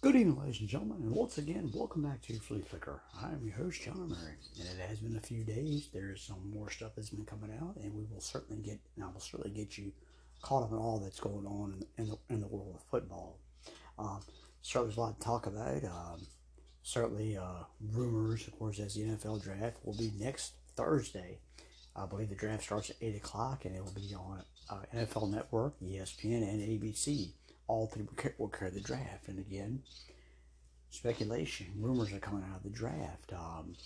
Good evening, ladies and gentlemen, and once again, welcome back to Flea Flicker. I am your host, John Omary, and it has been a few days. There is some more stuff that's been coming out, and we will certainly get, and I will certainly get you caught up in all that's going on in, the in the world of football. Um, certainly, there's a lot to talk about. Um, certainly, uh, rumors, of course, as the NFL draft will be next Thursday. I believe the draft starts at eight o'clock, and it will be on uh, NFL Network, ESPN, and ABC all three will carry the draft. And again, speculation, rumors are coming out of the draft. Um,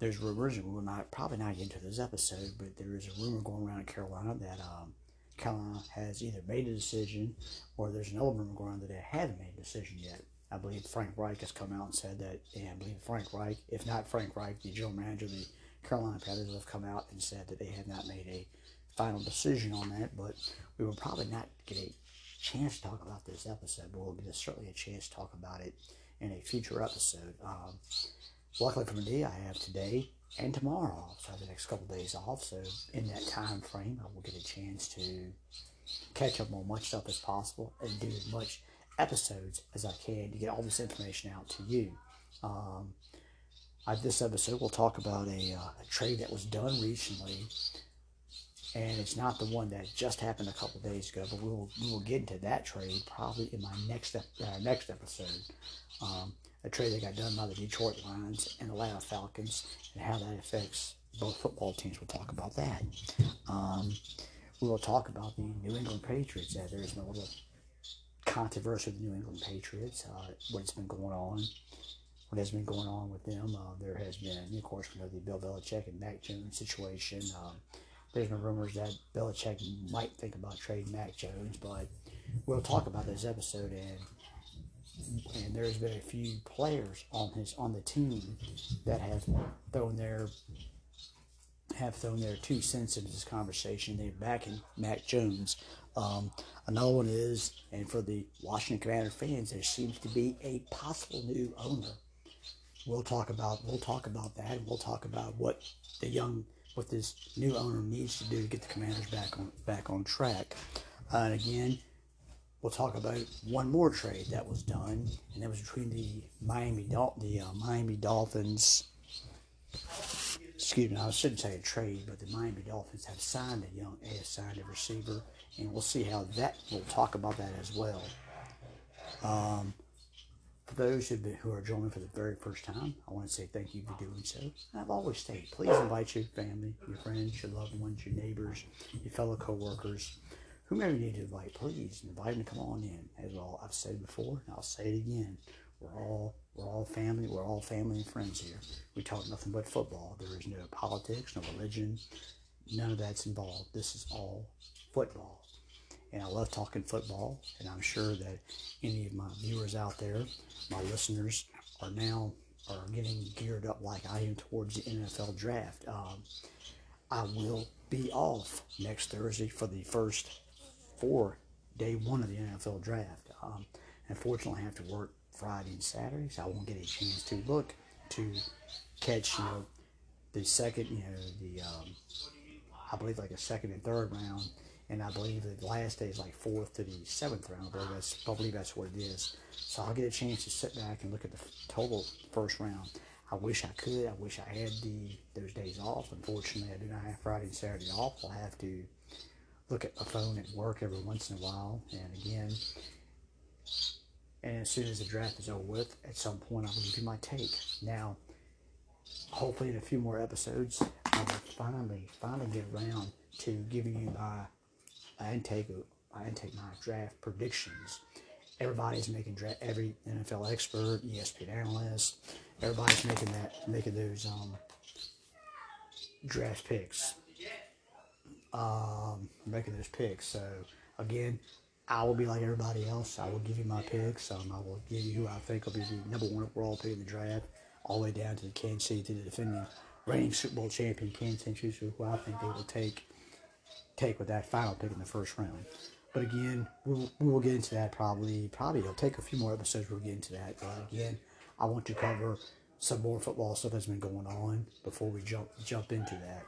there's rumors, and we're not probably not get into this episode, but there is a rumor going around in Carolina that um, Carolina has either made a decision or there's another rumor going around that they haven't made a decision yet. I believe Frank Reich has come out and said that, and I believe Frank Reich, if not Frank Reich, the general manager of the Carolina Panthers have come out and said that they have not made a final decision on that, but we will probably not get a chance to talk about this episode, but we'll get certainly a chance to talk about it in a future episode. Um, luckily for me, I have today and tomorrow off, so I have the next couple of days off. So in that time frame, I will get a chance to catch up on much stuff as possible and do as much episodes as I can to get all this information out to you. Um, I, this episode, we'll talk about a, uh, a trade that was done recently and it's not the one that just happened a couple days ago. But we will we will get into that trade probably in my next uh, next episode. Um, a trade that got done by the Detroit Lions and the Atlanta Falcons, and how that affects both football teams. We'll talk about that. Um, we will talk about the New England Patriots. Uh, there's been a little controversy with the New England Patriots. Uh, what's been going on? What has been going on with them? Uh, there has been, of course, you know, the Bill Belichick and Mac Jones situation. Um, there's been rumors that Belichick might think about trading Mac Jones, but we'll talk about this episode and and there's been a few players on his on the team that have thrown their have thrown their two cents into this conversation. They're backing Mac Jones. Um, another one is, and for the Washington Commander fans, there seems to be a possible new owner. We'll talk about we'll talk about that. We'll talk about what the young what this new owner needs to do to get the Commanders back on back on track. Uh, and again, we'll talk about one more trade that was done, and that was between the Miami Dol- the uh, Miami Dolphins. Excuse me, I shouldn't say a trade, but the Miami Dolphins have signed a young, has signed a receiver, and we'll see how that. We'll talk about that as well. Um, those who who are joining for the very first time, I want to say thank you for doing so. I've always stated, please invite your family, your friends, your loved ones, your neighbors, your fellow coworkers, whomever you need to invite. Please invite them to come on in. As well, I've said before, and I'll say it again. We're all we're all family. We're all family and friends here. We talk nothing but football. There is no politics, no religion, none of that's involved. This is all football and I love talking football. And I'm sure that any of my viewers out there, my listeners, are now are getting geared up like I am towards the NFL draft. Um, I will be off next Thursday for the first four day one of the NFL draft. Um, unfortunately, I have to work Friday and Saturday, so I won't get a chance to look to catch you know the second you know the um, I believe like a second and third round and I believe the last day is like fourth to the seventh round. I believe that's, I believe that's what it is. So I'll get a chance to sit back and look at the total first round. I wish I could. I wish I had the those days off. Unfortunately, I do not have Friday and Saturday off. I'll have to look at my phone at work every once in a while. And again, and as soon as the draft is over with, at some point I will give you my take. Now, hopefully in a few more episodes, I will finally, finally get around to giving you my I didn't take I didn't take my draft predictions. Everybody's making draft. Every NFL expert, ESPN analyst, everybody's making that making those um, draft picks. Um, making those picks. So again, I will be like everybody else. I will give you my picks. Um, I will give you who I think will be the number one overall pick in the draft, all the way down to the Kansas City, to the defending reigning Super Bowl champion Kansas City who I think they will take take with that final pick in the first round. But again, we'll, we will get into that probably. Probably it'll take a few more episodes. We'll get into that. But again, I want to cover some more football stuff that's been going on before we jump jump into that.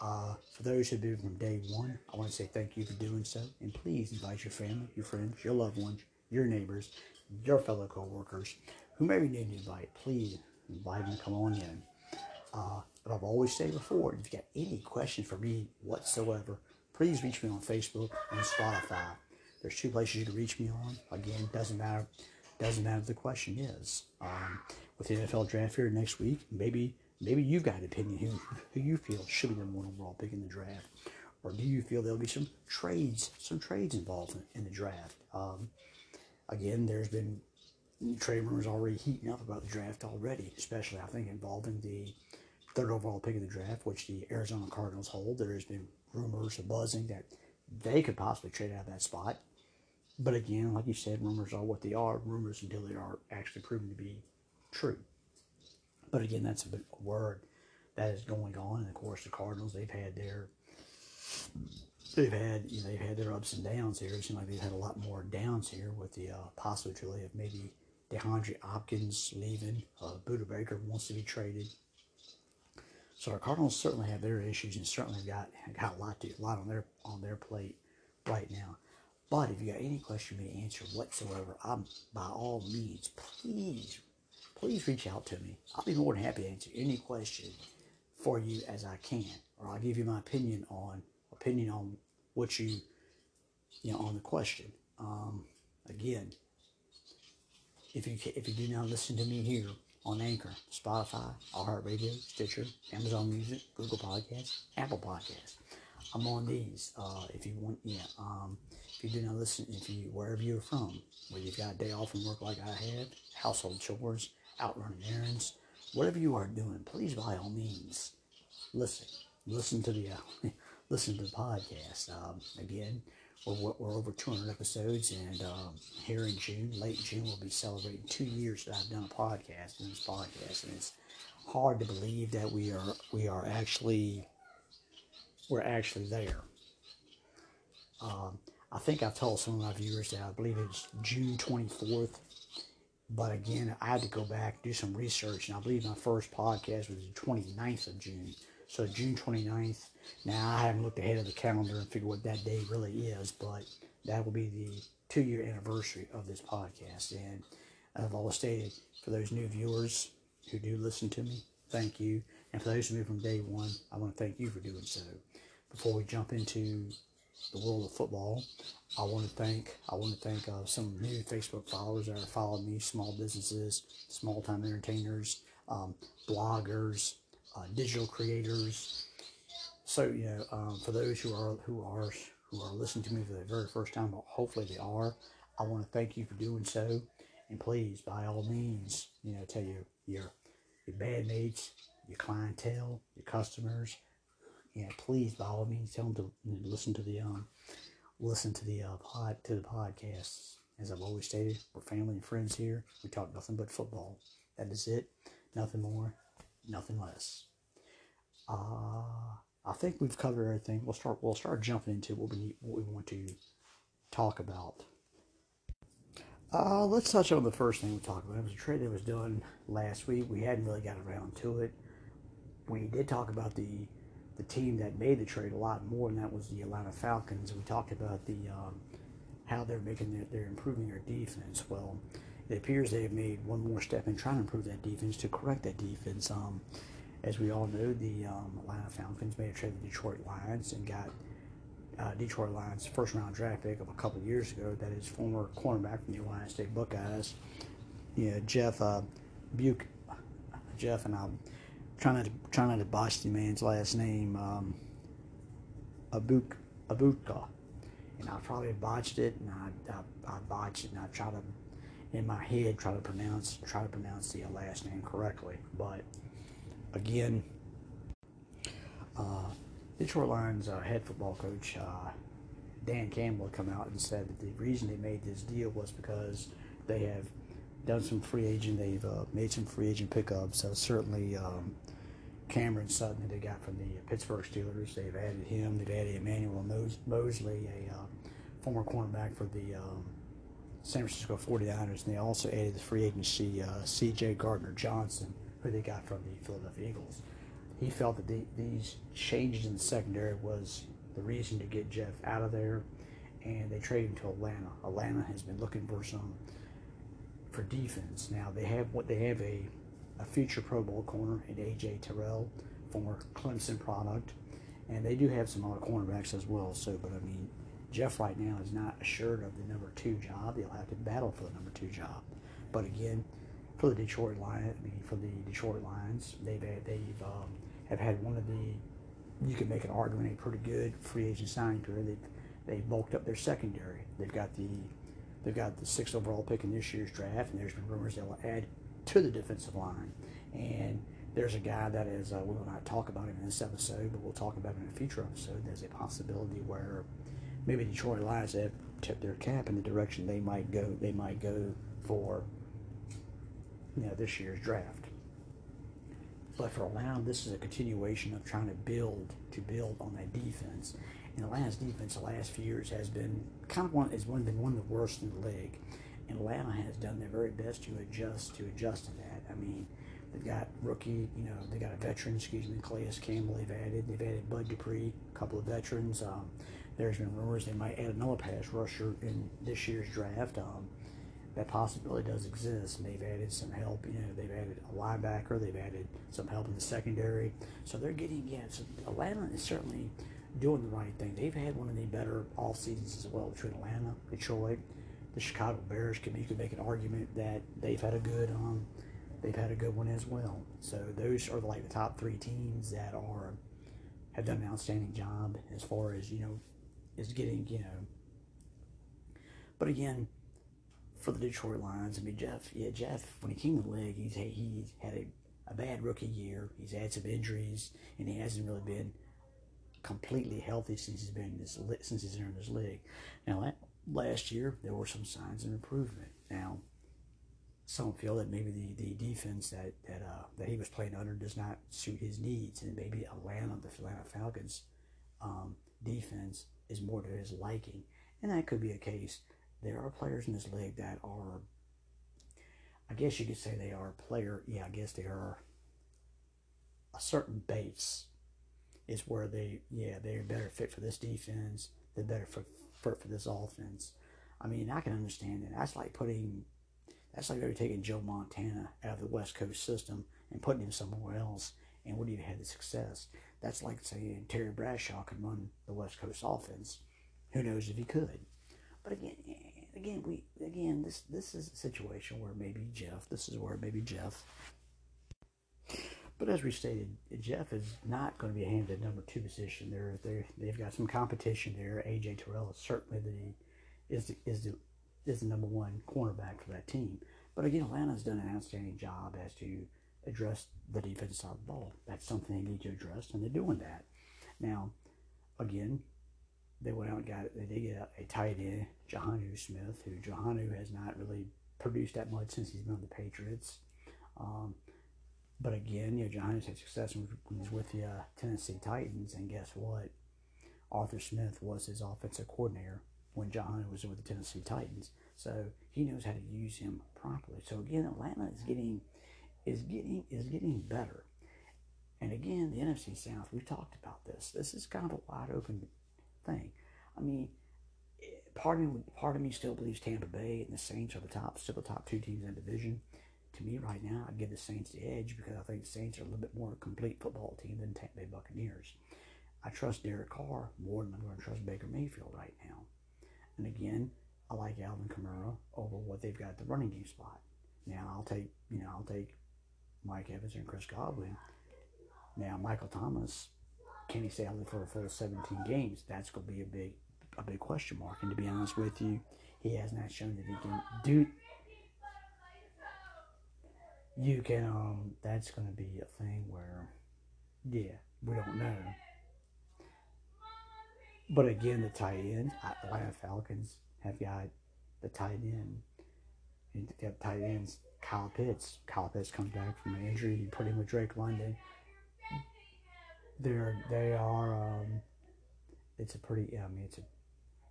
Uh, for those who've been from day one, I want to say thank you for doing so, and please invite your family, your friends, your loved ones, your neighbors, your fellow co-workers, whomever you need to invite, please invite them to come on in. Uh, but I've always said before, if you've got any questions for me whatsoever, please reach me on Facebook and Spotify. There's two places you can reach me on. Again, doesn't matter. Doesn't matter the question is. Um, with the NFL draft here next week, maybe maybe you've got an opinion who who you feel should be the one overall pick in the draft, or do you feel there'll be some trades some trades involved in, in the draft? Um, again, there's been trade rumors already heating up about the draft already, especially I think involving the third overall pick of the draft, which the Arizona Cardinals hold. There has been rumors of buzzing that they could possibly trade out of that spot. But again, like you said, rumors are what they are, rumors until they are actually proven to be true. But again, that's a, a word that is going on. And of course, the Cardinals, they've had their they've had you know they've had their ups and downs here. It seems like they've had a lot more downs here with the uh, possibility of maybe DeAndre Hopkins leaving. Uh, Budda Baker wants to be traded. So our Cardinals certainly have their issues and certainly got got a lot to a lot on their on their plate right now. But if you got any question me to answer whatsoever, I'm by all means, please, please reach out to me. I'll be more than happy to answer any question for you as I can, or I'll give you my opinion on opinion on what you, you know, on the question. Um, again, if you if you do not listen to me here on Anchor, Spotify, iHeartRadio, Stitcher, Amazon Music, Google Podcasts, Apple Podcasts, I'm on these. Uh, if you want, yeah. Um, if you do not listen, if you wherever you're from, whether you've got a day off from work like I have, household chores, out running errands, whatever you are doing, please by all means listen. Listen to the uh, listen to the podcast. Um, again, we're, we're over 200 episodes, and um, here in June, late June, we'll be celebrating two years that I've done a podcast, and this podcast, and it's hard to believe that we are we are actually we're actually there. Um, I think I've told some of my viewers that I believe it's June 24th. But again, I had to go back do some research, and I believe my first podcast was the 29th of June. So June 29th. Now, I haven't looked ahead of the calendar and figured what that day really is, but that will be the two year anniversary of this podcast. And I've always stated for those new viewers who do listen to me, thank you. And for those who moved from day one, I want to thank you for doing so. Before we jump into the world of football. I want to thank I want to thank uh, some new Facebook followers that are following me, small businesses, small time entertainers, um, bloggers, uh, digital creators. So you know, um, for those who are who are who are listening to me for the very first time, but hopefully they are. I want to thank you for doing so, and please, by all means, you know, tell your your your bandmates, your clientele, your customers, yeah, please by all means tell them to listen to the um, listen to the uh, pod to the podcasts. As I've always stated, we're family and friends here. We talk nothing but football. That is it. Nothing more, nothing less. Uh, I think we've covered everything. We'll start. We'll start jumping into what we what we want to talk about. Uh, let's touch on the first thing we talked about. It was a trade that was done last week. We hadn't really got around to it. We did talk about the the team that made the trade a lot more, and that was the Atlanta Falcons. We talked about the um, how they're making their, they're improving their defense. Well, it appears they have made one more step in trying to improve that defense to correct that defense. Um, as we all know, the um, Atlanta Falcons made a trade with the Detroit Lions and got uh, Detroit Lions first round draft pick of a couple of years ago. That is former cornerback from the Ohio State Buckeyes. You know, Jeff uh, Buke, Jeff and I'm trying to trying not to botch the man's last name, um, Abuk Abuka, and I probably botched it, and I, I, I botched it, and I try to in my head try to pronounce try to pronounce the last name correctly, but again, uh, Detroit Lions uh, head football coach uh, Dan Campbell come out and said that the reason they made this deal was because they have done some free agent. They've uh, made some free agent pickups. So certainly um, Cameron Sutton that they got from the Pittsburgh Steelers. They've added him. They've added Emmanuel Moseley, a uh, former cornerback for the um, San Francisco 49ers. And they also added the free agency uh, C.J. Gardner Johnson, who they got from the Philadelphia Eagles. He felt that the, these changes in the secondary was the reason to get Jeff out of there, and they traded him to Atlanta. Atlanta has been looking for some for defense. Now they have what they have a a future Pro Bowl corner in AJ Terrell, former Clemson product, and they do have some other cornerbacks as well. So, but I mean, Jeff right now is not assured of the number two job. He'll have to battle for the number two job. But again, for the Detroit Lions, I mean, for the Detroit Lions, they've they've um, have had one of the you can make an argument a pretty good free agent signing period. They've they bulked up their secondary. They've got the they've got the sixth overall pick in this year's draft, and there's been rumors they'll add to the defensive line. And there's a guy that is uh, we will not talk about him in this episode, but we'll talk about him in a future episode. There's a possibility where maybe Detroit Lions have tipped their cap in the direction they might go. They might go for you know this year's draft. But for Atlanta, this is a continuation of trying to build to build on that defense. And Atlanta's defense the last few years has been kind of one has one one of the worst in the league. And Atlanta has done their very best to adjust to adjust to that. I mean, they've got rookie, you know, they got a veteran, excuse me, Calais Campbell. They've added, they've added Bud Dupree, a couple of veterans. Um, there's been rumors they might add another pass rusher in this year's draft. Um, that possibility does exist. And they've added some help. You know, they've added a linebacker. They've added some help in the secondary. So they're getting yeah. So Atlanta is certainly doing the right thing. They've had one of the better off seasons as well between Atlanta, Detroit, the Chicago Bears. Can you can make an argument that they've had a good um they've had a good one as well. So those are like the top three teams that are have done an outstanding job as far as you know is getting you know. But again, for the Detroit Lions. I mean, Jeff, yeah, Jeff, when he came to the league, he's he's had a, a bad rookie year. He's had some injuries, and he hasn't really been completely healthy since he's been in this since he's entered this league. Now, last year there were some signs of improvement. Now, some feel that maybe the, the defense that that uh, that he was playing under does not suit his needs, and maybe Atlanta, the Atlanta Falcons um, defense is more to his liking, and that could be a case there are players in this league that are, I guess you could say they are player. Yeah, I guess they are a certain base is where they, yeah, they're better fit for this defense. They're better for, for, for this offense. I mean, I can understand it. That's like putting, that's like maybe taking Joe Montana out of the West Coast system and putting him somewhere else. And would he have had the success? That's like saying Terry Bradshaw could run the West Coast offense. Who knows if he could? But again, again, we again this this is a situation where maybe Jeff. This is where maybe Jeff. But as we stated, Jeff is not going to be a handed number two position. They're they they've got some competition there. AJ Terrell is certainly the is the is the is the number one cornerback for that team. But again, Atlanta's done an outstanding job as to address the defensive side of the ball. That's something they need to address, and they're doing that. Now, again, they went out and got they did get a, tight end, Jonnu Smith, who Jonnu has not really produced that much since he's been on the Patriots. Um, but again, you know, Jonnu's had success when he's with the uh, Tennessee Titans, and guess what? Arthur Smith was his offensive coordinator when Jonnu was with the Tennessee Titans, so he knows how to use him properly. So again, Atlanta is getting is getting is getting better. And again, the NFC South, we've talked about this. This is kind of a wide open thing. I mean, part of me, part of me still believes Tampa Bay and the Saints are the top, still the top two teams in the division. To me, right now, I'd give the Saints the edge because I think the Saints are a little bit more complete football team than Tampa Bay Buccaneers. I trust Derek Carr more than I'm going to trust Baker Mayfield right now. And again, I like Alvin Kamara over what they've got at the running game spot. Now I'll take, you know, I'll take Mike Evans and Chris Godwin. Now Michael Thomas can he stay healthy for a full 17 games? That's going to be a big, a big question mark. And to be honest with you, he has not shown that he can do. You can, um, that's going to be a thing where, yeah, we don't know. But again, the tight end, Atlanta Falcons have got the tight end. They have tight ends, Kyle Pitts. Kyle Pitts comes back from an injury. You put him with Drake London they're they are um, it's a pretty I mean it's a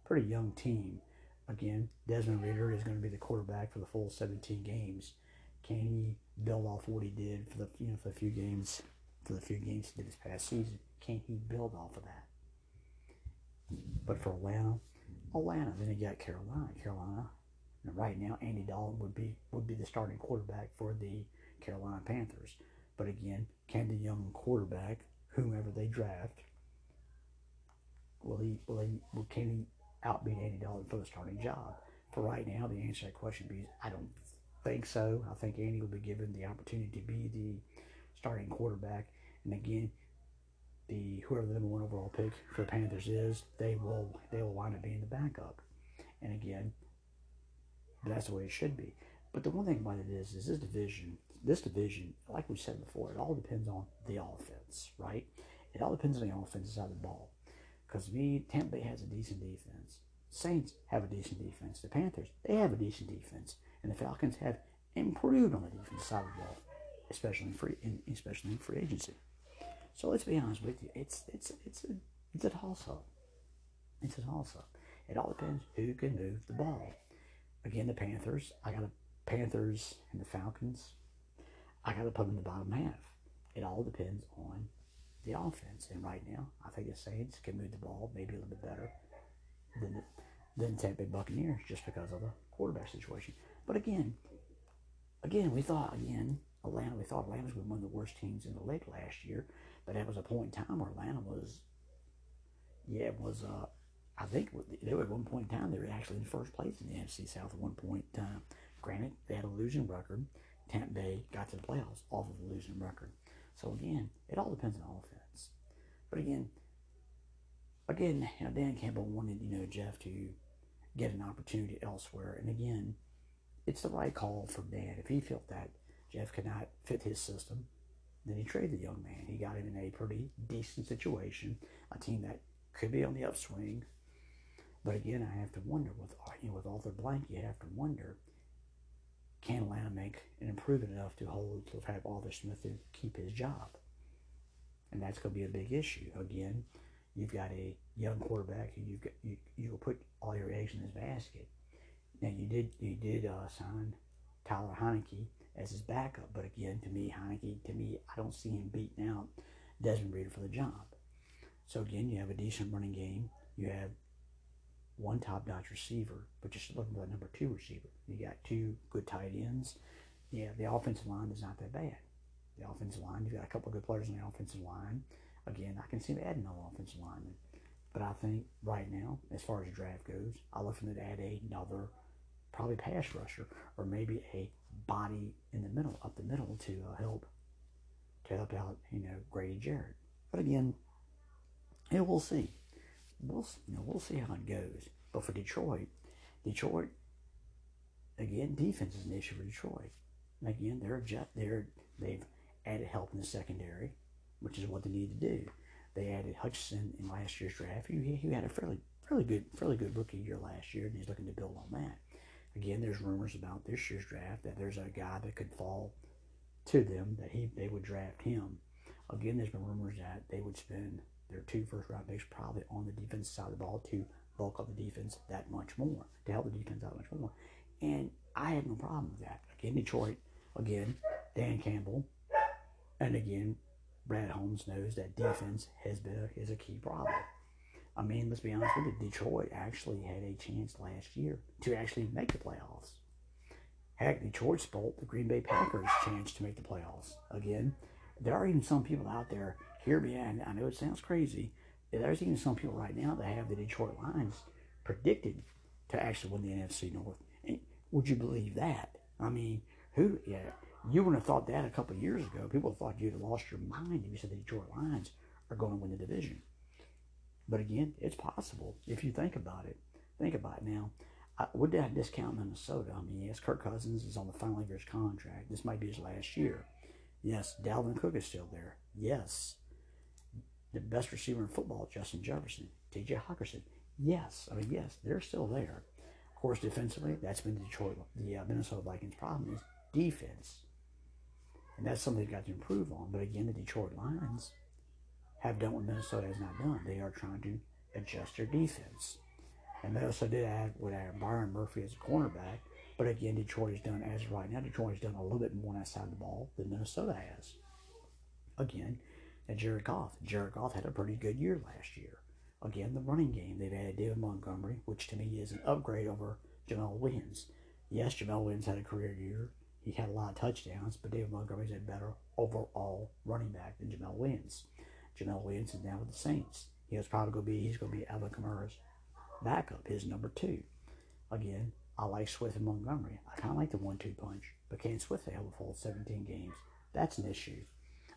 pretty young team. Again, Desmond Ridder is going to be the quarterback for the full 17 games. Can he build off what he did for the you know for the few games for the few games he did this past season? Can he build off of that? But for Atlanta, Atlanta, then you got Carolina. Carolina, Right now, Andy Dalton would be would be the starting quarterback for the Carolina Panthers. But again, can the young quarterback, whomever they draft, will he will he will, can he outbeat Andy Dalton for the starting job? For right now, the answer to that question is I don't think so. I think Andy will be given the opportunity to be the starting quarterback. And again, the whoever the number one overall pick for the Panthers is, they will they will wind up being the backup. And again, that's the way it should be. But the one thing about it is, is this division, this division, like we said before, it all depends on the offense, right? It all depends on the offense side of the ball. Because me, Tampa Bay has a decent defense. Saints have a decent defense. The Panthers, they have a decent defense, and the Falcons have improved on the defense side of the ball, especially in free, in, especially in free agency. So let's be honest with you, it's it's it's a it's a toss up. It's a toss up. It all depends who can move the ball. Again, the Panthers. I got the Panthers and the Falcons. I got to put them in the bottom half. It all depends on the offense. And right now, I think the Saints can move the ball maybe a little bit better than the, than Tampa Bay Buccaneers just because of the quarterback situation. But again, again, we thought again Atlanta. We thought Atlanta was one of the worst teams in the league last year, but that was a point in time where Atlanta was, yeah, it was. Uh, I think they were at one point in time they were actually in first place in the NFC South at one point in time. Granted, they had a losing record. Tampa Bay got to the playoffs off of a losing record. So again, it all depends on offense. But again, again, you know, Dan Campbell wanted you know Jeff to get an opportunity elsewhere, and again, it's the right call for Dan. If he felt that Jeff could not fit his system, then he traded the young man. He got him in a pretty decent situation, a team that could be on the upswing. But again, I have to wonder with you know, with Arthur Blank, you have to wonder can Atlanta make an improvement enough to hold to have Arthur Smith to keep his job? And that's going to be a big issue. Again, you've got a young quarterback who you've got, you you put all your eggs in his basket. Now you did you did uh, sign Tyler Heinicke as his backup, but again, to me, Heinicke to me, I don't see him beating out Desmond Ridder for the job. So again, you have a decent running game. You have one top notch receiver, but still looking for the number two receiver. You got two good tight ends. Yeah, the offensive line is not that bad. The offensive line, you've got a couple of good players on the offensive line. Again, I can see them adding another offensive lineman. But I think right now, as far as the draft goes, I look for them to add another probably pass rusher or maybe a body in the middle, up the middle to uh, help to help out, you know, Grady Jarrett. But again, we'll see we'll you know we'll see how it goes. But for Detroit, Detroit again defense is an issue for Detroit. Again, they're they're they've added help in the secondary, which is what they need to do. They added Hutchinson in last year's draft. He, he had a fairly fairly good fairly good rookie year last year, and he's looking to build on that. Again, there's rumors about this year's draft that there's a guy that could fall to them that he they would draft him. Again, there's been rumors that they would spend their two first round picks probably on the defense side of the ball to bulk up the defense that much more, to help the defense that much more. And I had no problem with that. Again, Detroit, again, Dan Campbell, and again, Brad Holmes knows that defense has been a, is a key problem. I mean, let's be honest with you, Detroit actually had a chance last year to actually make the playoffs. Heck, Detroit spoiled the Green Bay Packers' chance to make the playoffs. Again, there are even some people out there hear me, and I know it sounds crazy. There's even some people right now that have the Detroit Lions predicted to actually win the NFC North. And would you believe that? I mean, who? Yeah, you wouldn't have thought that a couple years ago. People thought you'd have lost your mind if you said the Detroit Lions are going to win the division. But again, it's possible if you think about it. Think about it now. I, would that discount Minnesota? I mean, yes, Kirk Cousins is on the final year of his contract. This might be his last year. Yes, Dalvin Cook is still there. Yes, the best receiver in football, Justin Jefferson, T.J. Hockenson. Yes, I mean yes, they're still there. Of course, defensively, that's been Detroit, the uh, Minnesota Vikings' problem is defense, and that's something they've got to improve on. But again, the Detroit Lions have done what Minnesota has not done. They are trying to adjust their defense, and they also did add would add Byron Murphy as a cornerback. But again, Detroit has done as right now. Detroit has done a little bit more on that side of the ball than Minnesota has. Again, and Jared Goff. Jared Goff had a pretty good year last year. Again, the running game, they've added David Montgomery, which to me is an upgrade over Jamaal Williams. Yes, Jamaal Williams had a career year. He had a lot of touchdowns, but David Montgomery's a better overall running back than Jamaal Williams. Jamaal Williams is now with the Saints. He was probably going to be he's going to be Alvin Kamara's backup, his number two. Again, I like Swift and Montgomery. I kind of like the one-two punch, but can Swift able to hold 17 games? That's an issue.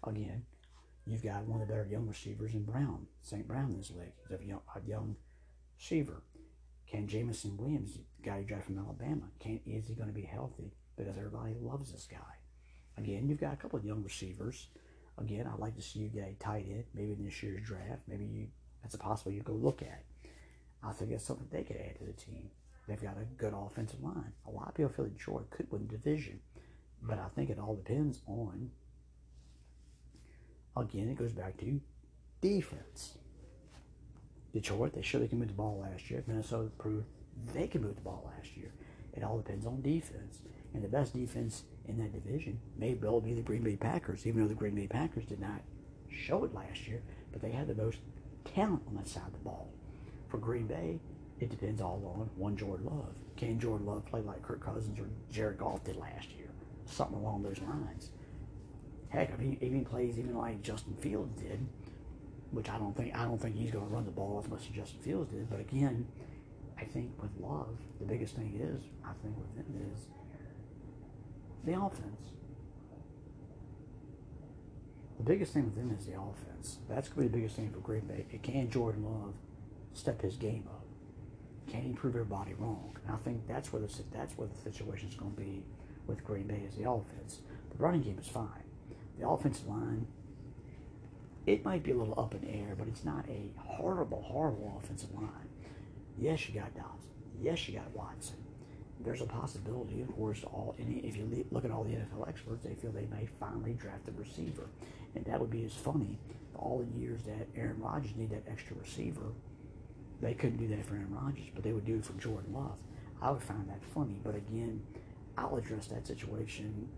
Again, you've got one of the better young receivers in Brown, St. Brown in this league. He's a young, a young receiver. Can Jameson Williams, the guy you drafted from Alabama, can is he going to be healthy? Because everybody loves this guy. Again, you've got a couple of young receivers. Again, I'd like to see you get a tight end, maybe in this year's draft. Maybe you that's a possible you go look at. I think that's something they could add to the team. They've got a good offensive line. A lot of people feel that Detroit could win the division, but I think it all depends on. Again, it goes back to defense. Detroit, they showed they can move the ball last year. Minnesota proved they can move the ball last year. It all depends on defense. And the best defense in that division may well be the Green Bay Packers, even though the Green Bay Packers did not show it last year, but they had the most talent on that side of the ball. For Green Bay, it depends all on one Jordan Love. Can Jordan Love play like Kirk Cousins or Jared Goff did last year? Something along those lines. Heck, if he even plays even like Justin Fields did, which I don't think I don't think he's going to run the ball as much as Justin Fields did. But again, I think with Love, the biggest thing is I think with him is the offense. The biggest thing with him is the offense. That's going to be the biggest thing for Green Bay. Can Jordan Love step his game up? Can he prove everybody wrong? And I think that's where the that's where the situation is going to be with Green Bay is the offense. The running game is fine. The offensive line, it might be a little up in the air, but it's not a horrible, horrible offensive line. Yes, you got Dobson. Yes, you got Watson there's a possibility, of course, all any, if you look at all the NFL experts, they feel they may finally draft a receiver, and that would be as funny. All the years that Aaron Rodgers needed that extra receiver, they couldn't do that for Aaron Rodgers, but they would do it for Jordan Love. I would find that funny, but again, I'll address that situation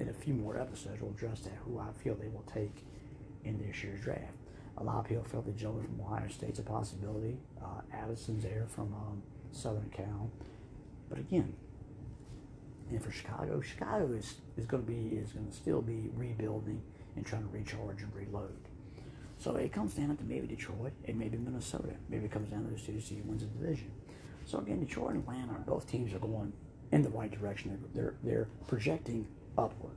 in a few more episodes. We'll address that who I feel they will take in this year's draft. A lot of people felt that Joey from Ohio State's a possibility. Uh, Addison's there from um, Southern Cal. But again, and for Chicago, Chicago is, is going to be is going to still be rebuilding and trying to recharge and reload. So it comes down to maybe Detroit and maybe Minnesota. Maybe it comes down to those two to see who wins the division. So again, Detroit and Atlanta, both teams are going in the right direction. They're they're projecting upward,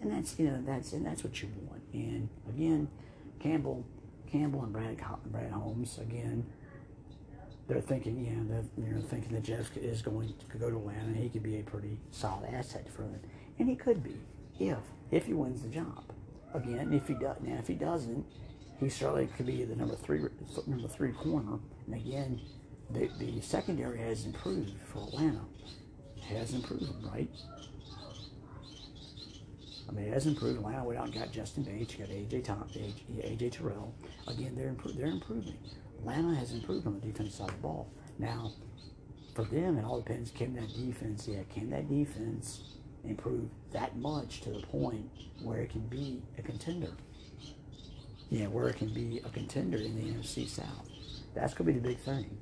and that's you know that's and that's what you want. And again, Campbell, Campbell and Brad Brad Holmes again they're thinking, you know, they're, they're thinking that Jeff is going to go to Atlanta. He could be a pretty solid asset for them, and he could be if if he wins the job. Again, if he does, now if he doesn't, he certainly could be the number three number three corner. And again, the the secondary has improved for Atlanta. Has improved, right? I mean, it has improved. Atlanta went out and got Justin Bates. You got AJ Tom, AJ Terrell. Again, they're impro- they're improving. Atlanta has improved on the defense side of the ball. Now, for them, it all depends. Can that defense, yeah, can that defense improve that much to the point where it can be a contender? Yeah, where it can be a contender in the NFC South. That's to be the big thing.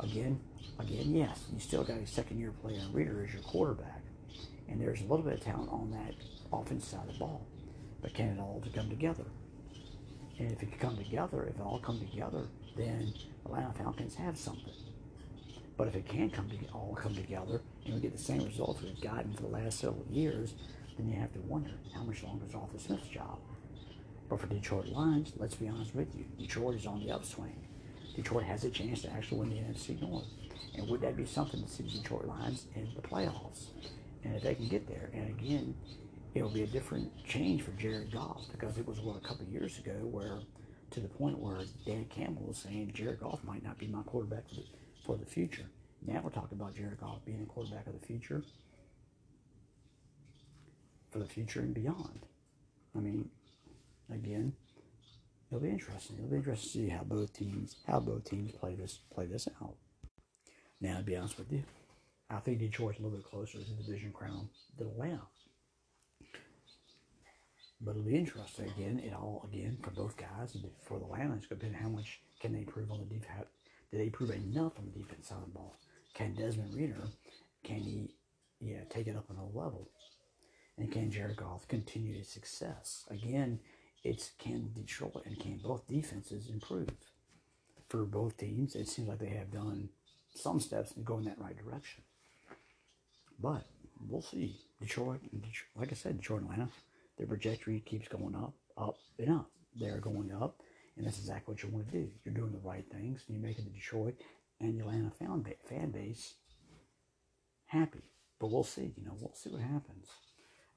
Again, again, yes, you still got a second-year player Reader as your quarterback, and there's a little bit of talent on that offense side of the ball. But can it all come together? And if it can come together, if it all come together, then the Atlanta Falcons have something. But if it can't come to, all come together and we get the same results we've gotten for the last several years, then you have to wonder how much longer is Arthur Smith's job. But for Detroit Lions, let's be honest with you, Detroit is on the upswing. Detroit has a chance to actually win the NFC North. And would that be something to see the Detroit Lions in the playoffs? And if they can get there, and again, it'll be a different change for Jared Goff because it was what a couple years ago where to the point where Dan Campbell was saying Jared Goff might not be my quarterback for the, for the future. Now we're talking about Jared Goff being a quarterback of the future for the future and beyond. I mean, again, it'll be interesting. It'll be interesting to see how both teams how both teams play this play this out. Now, to be honest with you, I think Detroit's a little bit closer to the division crown than Atlanta. But it'll be interesting again. It all again for both guys and for the Atlanta. It's going to depend how much can they prove on the defense. Did they prove enough on the defense side of the ball? Can Desmond Ridder can he, yeah, take it up another level? And can Jared Goff continue his success? Again, it's can Detroit and can both defenses improve? For both teams, it seems like they have done some steps and go in that right direction. But we'll see. Detroit, Detroit, like I said, Detroit, Atlanta, their trajectory keeps going up, up, and up. They're going up, and that's exactly what you want to do. You're doing the right things, and you're making the Detroit and the Atlanta fan base happy. But we'll see. You know, we'll see what happens.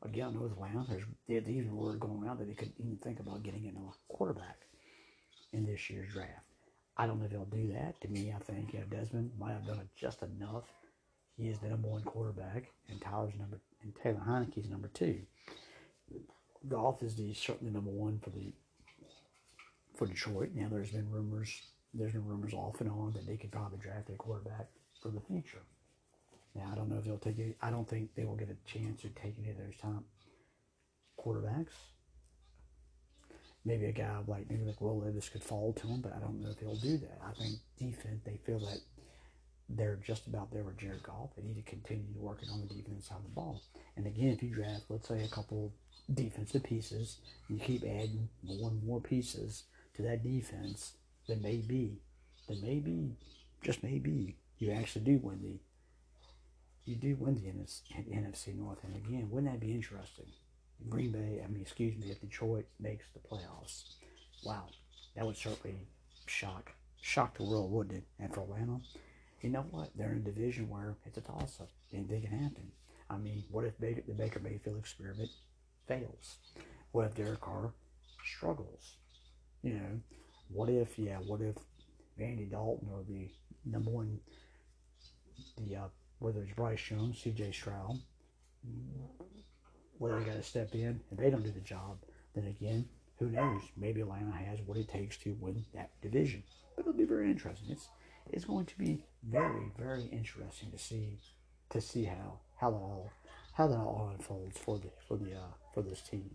Again, know with Atlanta, there's, even word going around that they could even think about getting in a quarterback in this year's draft. I don't know if they'll do that. To me, I think you yeah, Desmond might have done it just enough. He is the number one quarterback, and Tyler's number and Taylor Heinicke's number two. Goff is the certainly number one for the for Detroit. Now there's been rumors there's been rumors off and on that they could probably draft a quarterback for the future. Now I don't know if they'll take it. I don't think they will get a chance to take any of those top quarterbacks. Maybe a guy like maybe like Will Levis could fall to him, but I don't know if they'll do that. I think defense they feel that they're just about there with Jared Goff. They need to continue working on the defense side of the ball. And again, if you draft, let's say, a couple defensive pieces, and you keep adding more and more pieces to that defense, then maybe, then maybe, just maybe, you actually do win the, you do win the NFC North. And again, wouldn't that be interesting? Green Bay, I mean, excuse me, if Detroit makes the playoffs, wow, that would certainly shock shock the world, wouldn't it? And for Atlanta, you know what? They're in a division where it's a toss up. Anything can happen. I mean, what if Baker, the Baker Mayfield experiment fails? What if Derek Carr struggles? You know, what if, yeah, what if Andy Dalton or the number one, the, uh, whether it's Bryce Jones, CJ Stroud, whether they got to step in, if they don't do the job, then again, who knows? Maybe Atlanta has what it takes to win that division. But it'll be very interesting. It's it's going to be very, very interesting to see to see how how that all how that all unfolds for the for the uh, for this team.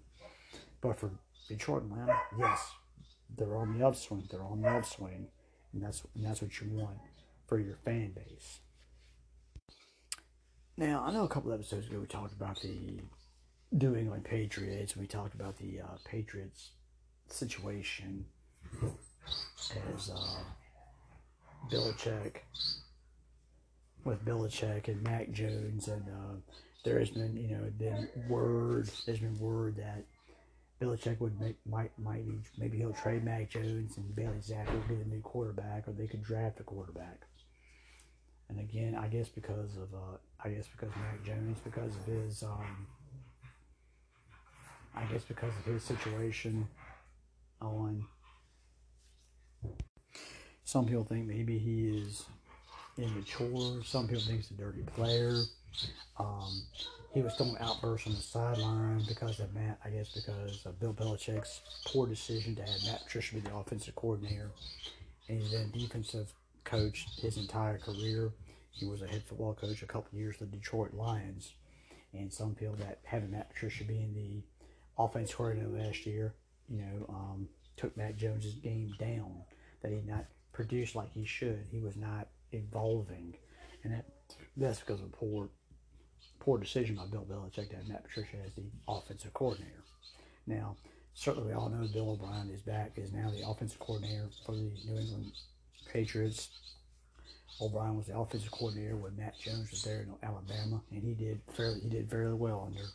But for Detroit and Atlanta, yes, they're on the upswing. They're on the upswing, and that's and that's what you want for your fan base. Now, I know a couple episodes ago we talked about the New England Patriots. We talked about the uh, Patriots situation as uh, Belichick with Belichick and Mac Jones, and uh, there has been you know been word there's been word that Belichick would make might might be, maybe he'll trade Mac Jones and Bailey Zappe will be the new quarterback, or they could draft a quarterback. And again, I guess because of uh, I guess because Mac Jones, because of his um, I guess because of his situation on some people think maybe he is immature. Some people think he's a dirty player. Um, he was throwing outbursts on the sideline because of Matt, I guess because of Bill Belichick's poor decision to have Matt Patricia be the offensive coordinator. And he's been a defensive coach his entire career. He was a head football coach a couple years for the Detroit Lions. And some feel that having Matt Patricia being the offense coordinator last year, you know, um, took Matt Jones's game down. That he not produced like he should. He was not evolving, and that that's because of a poor poor decision by Bill Belichick to have Matt Patricia as the offensive coordinator. Now, certainly we all know Bill O'Brien is back, is now the offensive coordinator for the New England Patriots. O'Brien was the offensive coordinator when Matt Jones was there in Alabama, and he did fairly he did fairly well under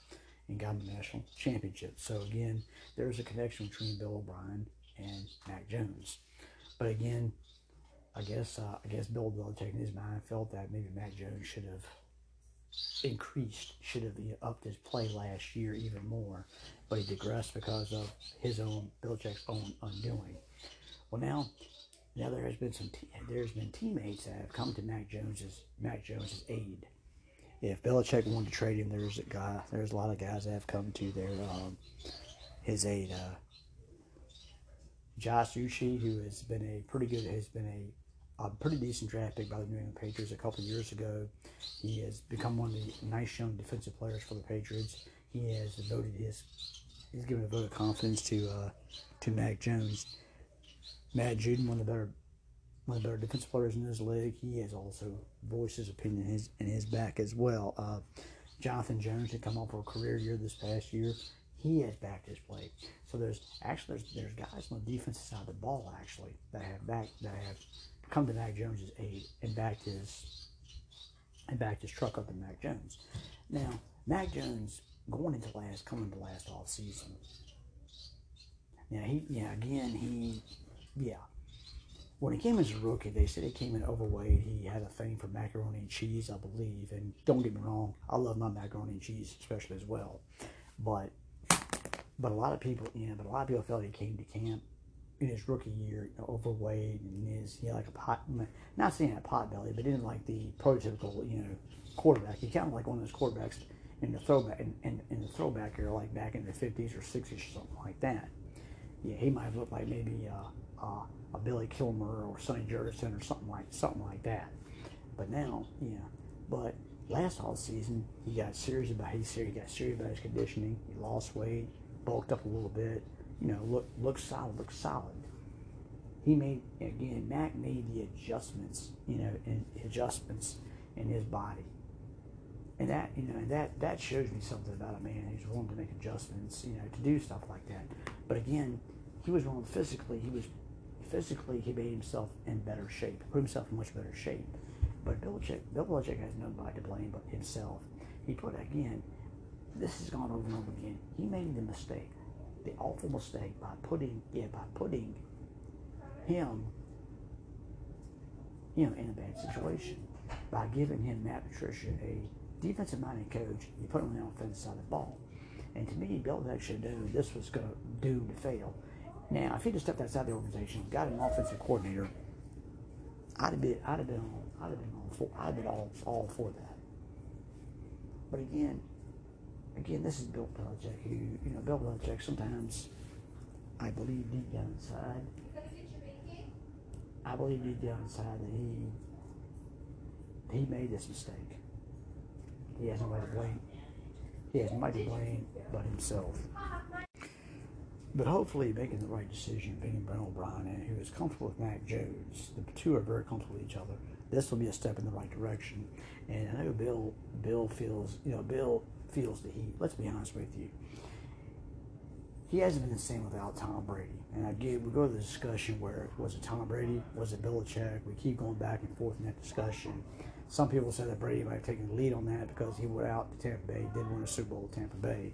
and got the national championship. So again, there's a connection between Bill O'Brien and Mac Jones. But again, I guess uh, I guess Bill Belichick in his mind felt that maybe Matt Jones should have increased, should have upped his play last year even more, but he digressed because of his own Belichick's own undoing. Well, now, now there has been some te- there's been teammates that have come to Mac Jones's Mac Jones's aid. If Belichick wanted to trade him, there's a guy. There's a lot of guys that have come to their um, his aid. Uh, Josh Uche, who has been a pretty good, has been a a pretty decent draft pick by the New England Patriots a couple years ago. He has become one of the nice young defensive players for the Patriots. He has devoted his he's given a vote of confidence to uh, to Mac Jones. Matt Judon, one of the better one of the better defensive players in this league. He has also voiced his opinion in his, in his back as well. Uh, Jonathan Jones had come off for a career year this past year. He has backed his play. So there's actually there's, there's guys on the defensive side of the ball actually that have back that have come to Mac Jones's aid and backed his and backed his truck up to Mac Jones. Now Mac Jones going into last coming to last off season. Yeah, he yeah again he yeah when he came as a rookie, they said he came in overweight. He had a thing for macaroni and cheese, I believe. And don't get me wrong, I love my macaroni and cheese, especially as well. But but a lot of people, yeah, but a lot of people felt he came to camp in his rookie year, you know, overweight, and his he had like a pot, not saying a pot belly, but didn't like the prototypical, you know, quarterback. He kind of like one of those quarterbacks in the throwback in, in, in the throwback era, like back in the fifties or sixties or something like that. Yeah, he might have looked like maybe. Uh, uh, a Billy Kilmer or Sonny Jurgensen or something like something like that. But now, yeah. But last off season, he got serious about he he got serious about his conditioning. He lost weight, bulked up a little bit. You know, look look solid, look solid. He made again. Mac made the adjustments. You know, in adjustments in his body. And that you know, and that that shows me something about a man who's willing to make adjustments. You know, to do stuff like that. But again, he was willing physically. He was physically, he made himself in better shape, put himself in much better shape. But Belichick, Bill Belichick has nobody to blame but himself. He put again, this has gone over and over again. He made the mistake, the awful mistake by putting, yeah, by putting him, know, in a bad situation by giving him Matt Patricia a defensive-minded coach. You put him on the offensive side of the ball, and to me, Belichick should known this was going to do to fail. Now, if he'd have stepped outside the organization, got an offensive coordinator, I'd have been, I'd have been, I'd have been all for, I'd have been all, all for that. But again, again, this is Bill Belichick, who, you know, Bill Belichick sometimes, I believe deep down inside, I believe deep down inside that he, he made this mistake. He has nobody to blame. He has nobody to blame but himself. But hopefully making the right decision, bringing Brent O'Brien in, who is comfortable with Mac Jones. The two are very comfortable with each other. This will be a step in the right direction. And I know Bill Bill feels, you know, Bill feels the heat. Let's be honest with you. He hasn't been the same without Tom Brady. And again, we go to the discussion where was it Tom Brady? Was it Belichick? We keep going back and forth in that discussion. Some people say that Brady might have taken the lead on that because he went out to Tampa Bay, did win a Super Bowl with Tampa Bay.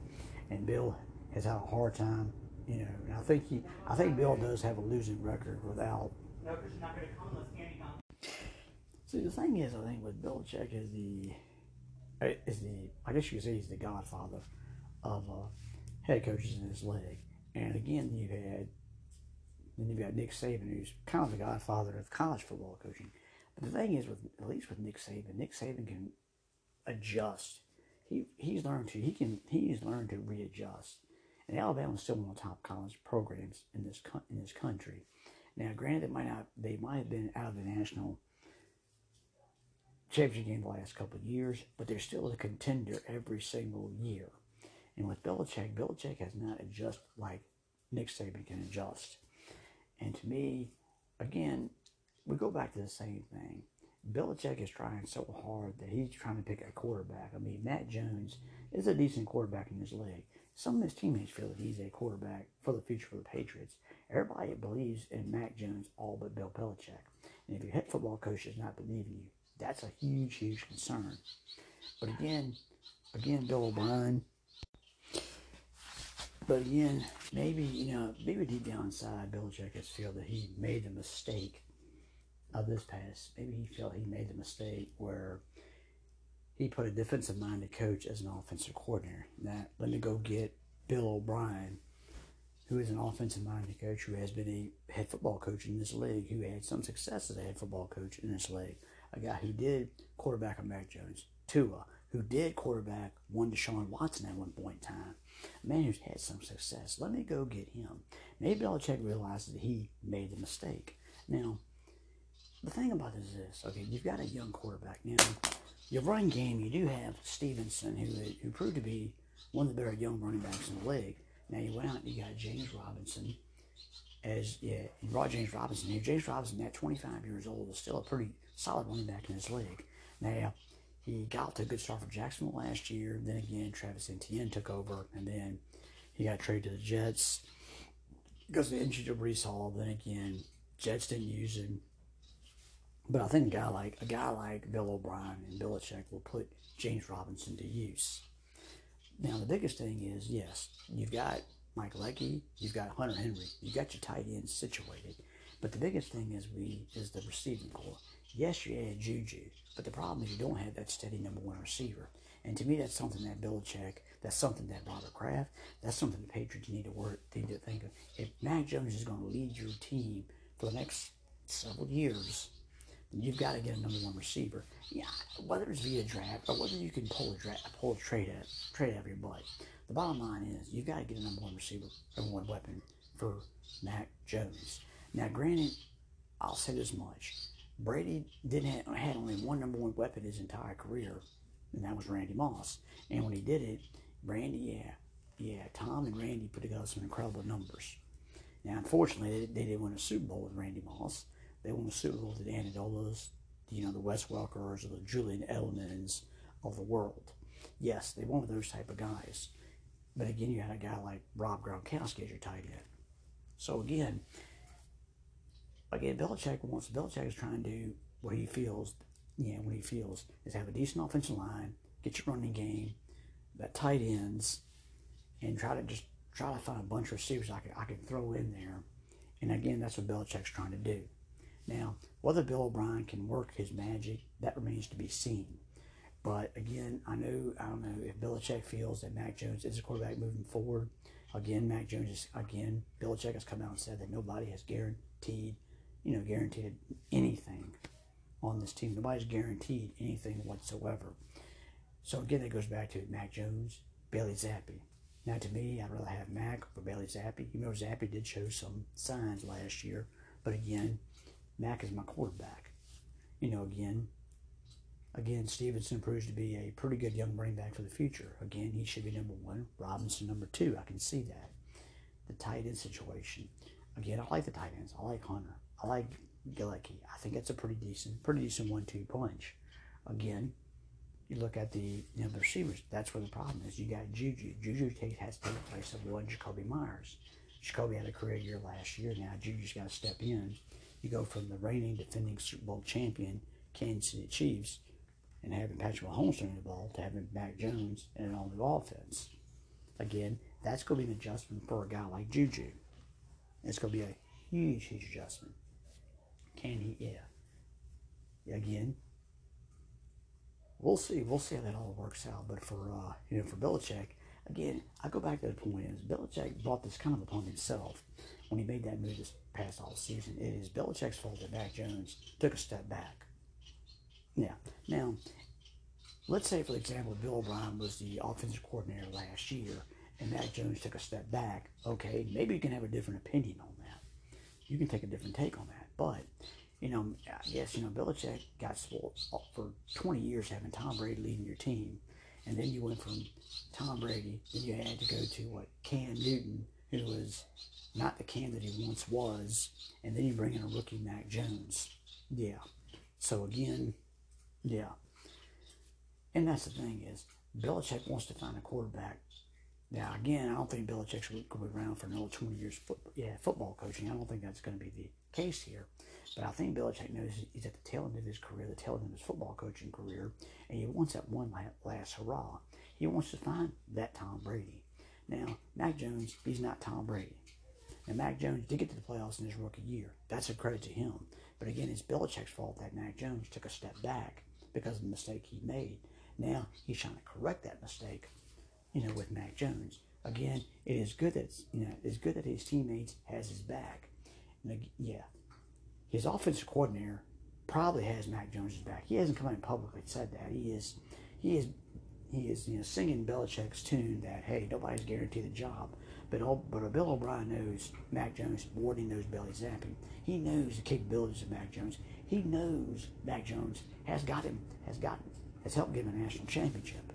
And Bill has had a hard time you know, and I think he, I think Bill does have a losing record without. No, because you're not going to come unless Candy comes. See, the thing is, I think with Belichick is the, is the, I guess you could say he's the godfather of uh, head coaches in this league. And again, you've had, then you've got Nick Saban, who's kind of the godfather of college football coaching. But the thing is, with at least with Nick Saban, Nick Saban can adjust. He he's learned to he can he's learned to readjust and Alabama's still one of the top college programs in this in this country. Now, granted, it might not they might have been out of the national championship game the last couple of years, but they're still a contender every single year. And with Belichick, Belichick has not adjusted like Nick Saban can adjust. And to me, again, we go back to the same thing. Belichick is trying so hard that he's trying to pick a quarterback. I mean, Matt Jones is a decent quarterback in this league. Some of his teammates feel that he's a quarterback for the future for the Patriots. Everybody believes in Matt Jones, all but Bill Belichick. And if your head football coach does not believe in you, that's a huge, huge concern. But again, again, Bill O'Brien. But again, maybe you know, maybe deep down inside, Belichick has feel that he made the mistake of this pass. Maybe he felt he made the mistake where he put a defensive minded coach as an offensive coordinator. Now, let me go get Bill O'Brien, who is an offensive minded coach who has been a head football coach in this league, who had some success as a head football coach in this league. A guy who did quarterback on Mac Jones, Tua, who did quarterback one Deshaun Watson at one point in time. A man who's had some success. Let me go get him. Maybe Belichick realizes that he made the mistake. Now, the thing about this is this, okay, you've got a young quarterback. Now, your running game, you do have Stevenson, who who proved to be one of the better young running backs in the league. Now you went out and you got James Robinson, as yeah, and brought James Robinson. James Robinson, at 25 years old, is still a pretty solid running back in his league. Now, he got to a good start for Jacksonville last year. Then again, Travis Etienne took over, and then he got traded to the Jets because the injury to Breece Hall. Then again, Jets didn't use him. But I think a guy like a guy like Bill O'Brien and Belichick will put James Robinson to use. Now the biggest thing is yes, you've got Mike Gesicki, you've got Hunter Henry, you've got your tight ends situated. But the biggest thing is we is the receiving corps. Yes, you add Juju, but the problem is you don't have that steady number one receiver. And to me, that's something that Bill Belichick, that's something that Robert Kraft, that's something the Patriots need to work, need to think of. If Mac Jones is going to lead your team for the next several years, you've got to get a number one receiver. Yeah, whether it's via draft or whether you can pull a draft, pull a trade trade out of your butt. The bottom line is you've got to get a number one receiver, number one weapon for Mac Jones. Now, granted, I'll say this much: Brady didn't have, had only one number one weapon his entire career, and that was Randy Moss. And when he did it, Randy, yeah, yeah, Tom and Randy put together some incredible numbers. Now, unfortunately, they, they didn't win a Super Bowl with Randy Moss. They won a Super Bowl with the Amendolas, you know, the Wes Welkers, or the Julian Edelmans of the world. Yes, they won with those type of guys. But again, you had a guy like Rob Gronkowski as your tight end. So again, again, Belichick wants Belichick is trying to do what he feels, know, what he feels is have a decent offensive line, get your running game, that tight ends, and try to just try to find a bunch of receivers I can I can throw in there. And again, that's what Belichick's trying to do. Now, whether Bill O'Brien can work his magic, that remains to be seen. But again, I know I don't know if Belichick feels that Mac Jones is a quarterback moving forward. Again, Mac Jones is again. Belichick has come out and said that nobody has guaranteed you know, guaranteed anything on this team. Nobody's guaranteed anything whatsoever. So again, that goes back to Mac Jones, Bailey Zappe. Now, to me, I'd rather have Mac over Bailey Zappe. You know, Zappe did show some signs last year, but again, Mac is my quarterback. You know, again, again, Stevenson proves to be a pretty good young running back for the future. Again, he should be number one. Robinson number two. I can see that. The tight end situation. Again, I like the tight ends. I like Hunter. I like Gesicki. I think it's a pretty decent, pretty decent one-two punch. Again, you look at the you know the receivers. That's where the problem is. You got Juju. Juju has to take the place of one Jakobi Meyers. Jakobi had a career year last year. Now Juju's got to step in. You go from the reigning defending Super Bowl champion Kansas City Chiefs and having Patrick Mahomes throwing the ball to having Mac Jones and an all-new offense. Again, that's going to be an adjustment for a guy like Juju. It's going to be a huge, huge adjustment. Can he? Yeah. Again, we'll see. We'll see how that all works out. But for uh, you know, for Belichick, again, I go back to the point is Belichick brought this kind of upon himself when he made that move this past all season. It is Belichick's fault that Mac Jones took a step back. Yeah. Now, let's say, for example, Bill O'Brien was the offensive coordinator last year and Mac Jones took a step back. Okay, maybe you can have a different opinion on that. You can take a different take on that. But, you know, guess, you know, Belichick got spoiled for 20 years having Tom Brady leading your team. And then you went from Tom Brady, then you had to go to what Cam Newton, who was not the Cam that he once was, and then you bring in a rookie Mac Jones. Yeah. So again, yeah. And that's the thing is, Belichick wants to find a quarterback. Now again, I don't think Belichick's going to be around for another 20 years. Foot, yeah, football coaching. I don't think that's going to be the case here. But I think Belichick knows he's at the tail end of his career, the tail end of his football coaching career, and he wants that one last hurrah. He wants to find that Tom Brady. Now, Mac Jones, he's not Tom Brady. Now, Mac Jones did get to the playoffs in his rookie year. That's a credit to him. But again, it's Belichick's fault that Mac Jones took a step back because of the mistake he made. Now, he's trying to correct that mistake, you know, with Mac Jones. Again, it is good that you know it's good that his teammates has his back. And yeah, his offensive coordinator probably has Mac Jones's back. He hasn't come out and publicly said that. He is, he is, he is, you know, singing Belichick's tune that hey, nobody's guaranteed a job. But but Bill O'Brien knows Mac Jones more than he knows Bailey Zappe. He knows the capabilities of Mac Jones. He knows Mac Jones has got him, has gotten, has helped give him a national championship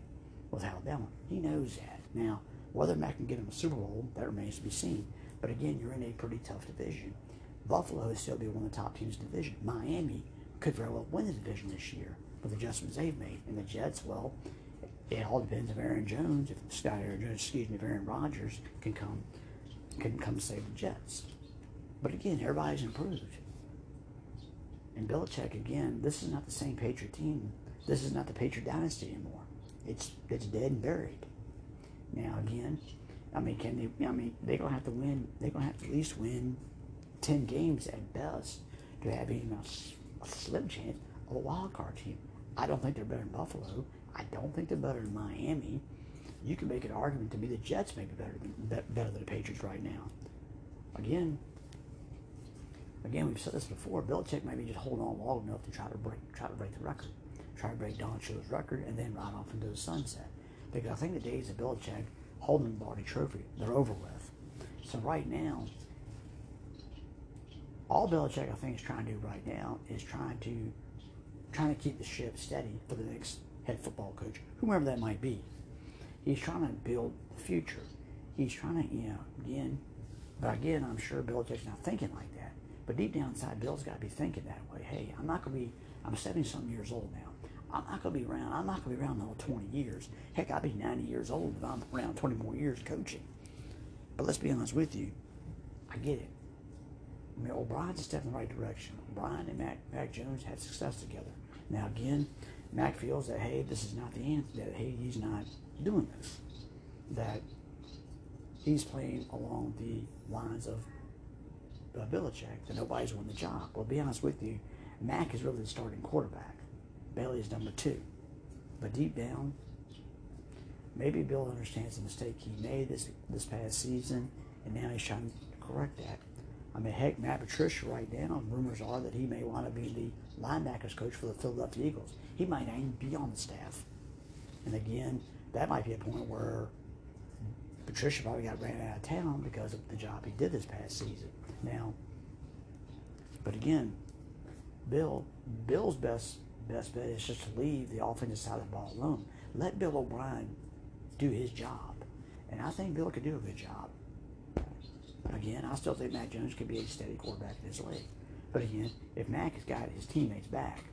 with Alabama. He knows that. Now, whether Mac can get him a Super Bowl, that remains to be seen. But again, you're in a pretty tough division. Buffalo is still be one of the top teams in the division. Miami could very well win the division this year with the adjustments they've made. And the Jets, well, it all depends if Aaron Jones, if Scott Aaron Jones, excuse me, if Aaron Rodgers can come can come save the Jets. But again, everybody's improved. And Belichick, again, this is not the same Patriot team. This is not the Patriot dynasty anymore. It's it's dead and buried. Now again, I mean, can they? I mean, they're gonna have to win. They're gonna have to at least win ten games at best to have even a, slim chance of a wild card team. I don't think they're better than Buffalo. I don't think they're better than Miami. You can make an argument to me the Jets may be better than better than the Patriots right now. Again, again, we've said this before. Belichick might be just holding on long enough to try to break try to break the record, try to break Don Shula's record, and then ride off into the sunset. Because I think the days of Belichick holding the Lombardi Trophy they're over with. So right now, all Belichick I think is trying to do right now is trying to trying to keep the ship steady for the next head football coach, whomever that might be. He's trying to build the future. He's trying to, you know, again, but again, I'm sure Belichick's not thinking like. But deep down inside, Bill's got to be thinking that way. Hey, I'm not going to be, I'm 70 something years old now. I'm not going to be around. I'm not going to be around another 20 years. Heck, I'll be 90 years old if I'm around 20 more years coaching. But let's be honest with you. I get it. I mean, O'Brien's a step in the right direction. O'Brien and Mac, Mac Jones had success together. Now, again, Mac feels that, hey, this is not the answer, that, hey, he's not doing this. That he's playing along the lines of uh, Belichick, that nobody's won the job. Well, to be honest with you, Mac is really the starting quarterback. Bailey is number two. But deep down, maybe Bill understands the mistake he made this this past season, and now he's trying to correct that. I mean, heck, Matt Patricia right now, rumors are that he may want to be the linebackers coach for the Philadelphia Eagles. He might not even be on the staff. And again, that might be a point where Patricia probably got ran out of town because of the job he did this past season. Now, but again, Bill, Bill's best best bet is just to leave the offensive side of the ball alone. Let Bill O'Brien do his job, and I think Bill could do a good job. Again, I still think Mac Jones could be a steady quarterback in this league. But again, if Mac has got his teammates back,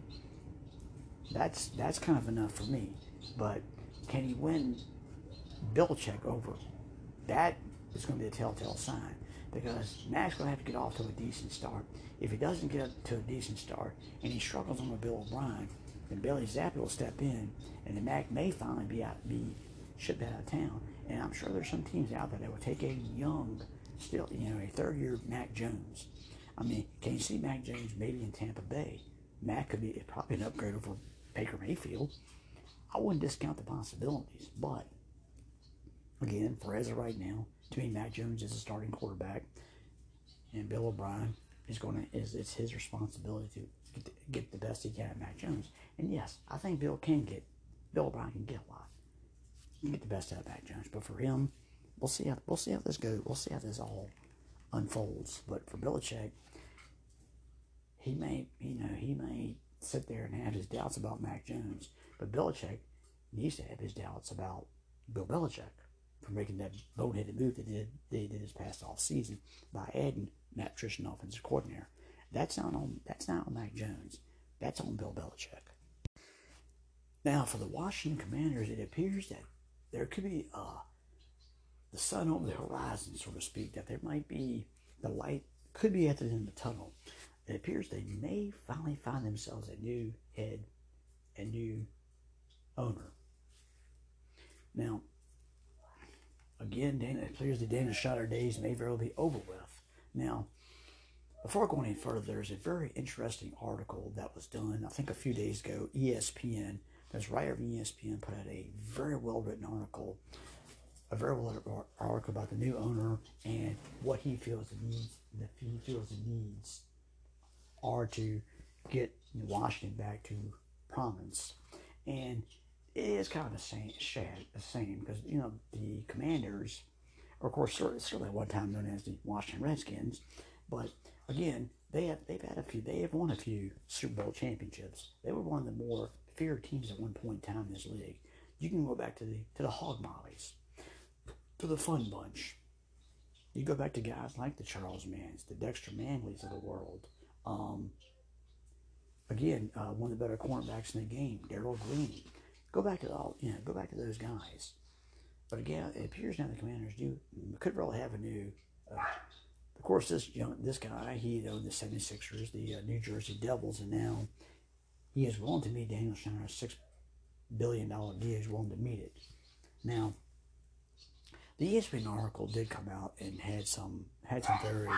that's that's kind of enough for me. But can he win Belichick over? That is going to be a telltale sign because Mac's going to have to get off to a decent start. If he doesn't get to a decent start and he struggles on with Bill O'Brien, then Billy Zappe will step in, and the Mac may finally be out, be shipped out of town. And I'm sure there's some teams out there that will take a young, still, you know, a third year Mac Jones. I mean, can you see Mac Jones maybe in Tampa Bay? Mac could be probably an upgrade over Baker Mayfield. I wouldn't discount the possibilities, but again, for as of right now, me, Mac Jones is a starting quarterback, and Bill O'Brien is going to is it's his responsibility to get the, get the best he can at Mac Jones. And yes, I think Bill can get Bill O'Brien can get a lot, he can get the best out of Mac Jones. But for him, we'll see how we'll see how this goes. We'll see how this all unfolds. But for Belichick, he may you know he may sit there and have his doubts about Mac Jones, but Belichick needs to have his doubts about Bill Belichick for making that boneheaded move that they did, they did this past off season by adding Matt Patricia, offensive coordinator. That's not on that's not on Mac Jones. That's on Bill Belichick. Now for the Washington Commanders, it appears that there could be uh, the sun over the horizon, so to speak, that there might be the light could be at the end of the tunnel. It appears they may finally find themselves a new head, a new owner. Now, again, Dan, it appears the Daniel Snyder days may very well be over with. Now, before going any further, there's a very interesting article that was done, I think a few days ago, ESPN. There's writer of ESPN put out a very well written article, a very well written article about the new owner and what he feels the needs, that he feels the needs are to get Washington back to prominence. And is kind of the same, the same because you know the Commanders, of course, certainly at one time known as the Washington Redskins, but again, they have they've had a few, they have won a few Super Bowl championships. They were one of the more feared teams at one point in time in this league. You can go back to the to the Hog Mollies, to the Fun Bunch. You go back to guys like the Charles Mans, the Dexter Manleys of the world. Um, again, uh, one of the better cornerbacks in the game, Darrell Green. Go back to all, you know, go back to those guys. But again, it appears now the Commanders do could really have a new. Uh, of course, this young this guy he owned the 76ers, the uh, New Jersey Devils, and now he is willing to meet Daniel Snyder's six billion dollar deal. He's willing to meet it. Now, the ESPN article did come out and had some had some very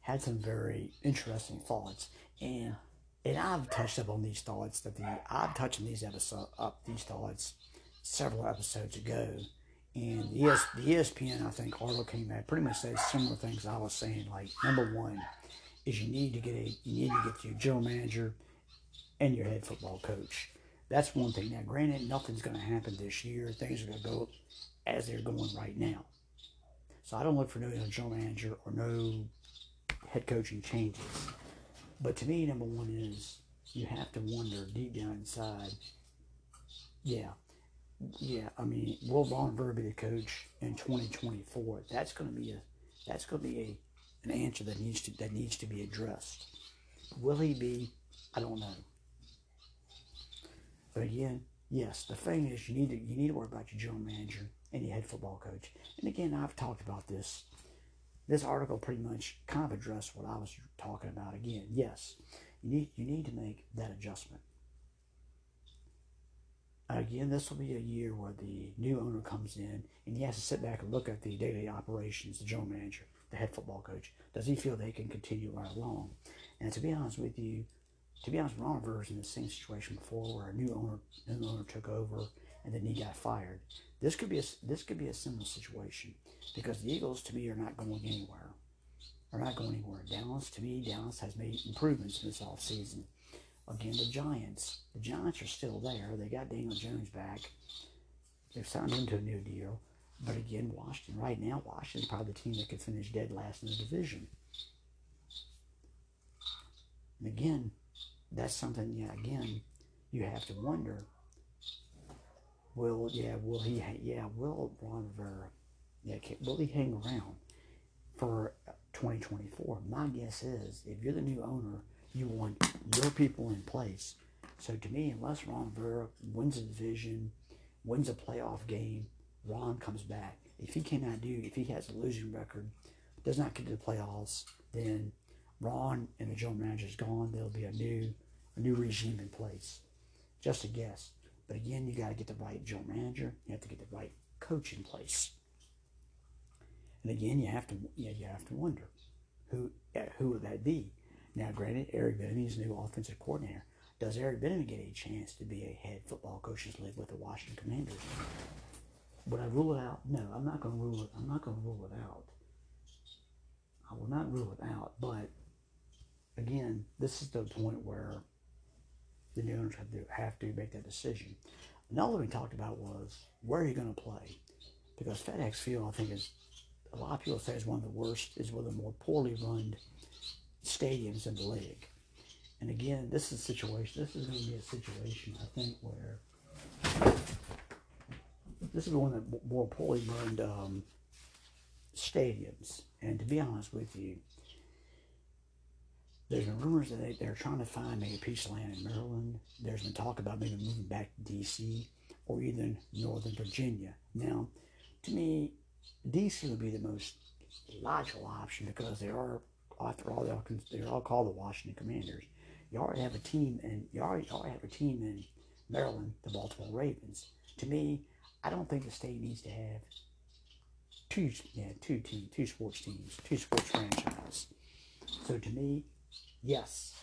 had some very interesting thoughts, and and I've touched up on these thoughts that the I've touched on these episode up these thoughts several episodes ago, and the, ES, the ESPN I think article came out pretty much said similar things I was saying. Like number one is you need to get a you need to get your general manager and your head football coach. That's one thing. Now, granted, nothing's going to happen this year. Things are going to go as they're going right now. So I don't look for no general manager or no head coaching changes. But to me, number one is you have to wonder deep down inside. Yeah, yeah. I mean, will Ron Rivera be the coach in 2024? That's going to be a that's going to be a an answer that needs to that needs to be addressed. Will he be? I don't know. But again, yes, the thing is you need to you need to worry about your general manager and your head football coach. And again, I've talked about this. This article pretty much kind of addressed what I was talking about. Again, yes, you need you need to make that adjustment. Again, this will be a year where the new owner comes in and he has to sit back and look at the daily operations, the general manager, the head football coach. Does he feel they can continue right along? And to be honest with you, to be honest, Ron was in the same situation before, where a new owner, new owner took over, and then he got fired. This could be a this could be a similar situation because the Eagles, to me, are not going anywhere. Are not going anywhere. Dallas, to me, Dallas has made improvements this offseason. Again, the Giants. The Giants are still there. They got Daniel Jones back. They've signed him to a new deal. But again, Washington, right now, Washington's probably the team that could finish dead last in the division. And again, that's something, yeah, again, you have to wonder, will, yeah, will he, yeah, will Ron Rivera, yeah, will he hang around for 2024? My guess is if you're the new owner, you want your people in place. So to me, unless Ron Rivera wins a division, wins a playoff game, Ron comes back. If he cannot do, if he has a losing record, does not get to the playoffs, then Ron and the general manager is gone. There'll be a new a new regime in place. Just a guess. But again, you got to get the right general manager. You have to get the right coach in place. And again, you have to know, you have to wonder who who would that be. Now, granted, Eric Bieniemy's new offensive coordinator. Does Eric Bieniemy get a chance to be a head football coach? coach's league with the Washington Commanders? Would I rule it out? No, I'm not going to rule it. I'm not going to rule it out. I will not rule it out. But again, this is the point where the new owners have to, have to make that decision. Another thing we talked about was where are you going to play? Because FedEx Field, I think, is a lot of people say is one of the worst, is one of the more poorly run stadiums in the league. And again, this is a situation. This is going to be a situation, I think, where this is one of the more poorly run um, stadiums. And to be honest with you, there's been rumors that they, they're trying to find maybe a piece of land in Maryland. There's been talk about maybe moving back to D.C. or even Northern Virginia. Now, to me, D.C. would be the most logical option because they are, after all, they're all called the Washington Commanders. You already have a team, and you already, already have a team in Maryland, the Baltimore Ravens. To me, I don't think the state needs to have two, yeah, two team, two sports teams, two sports franchises. So to me, Yes.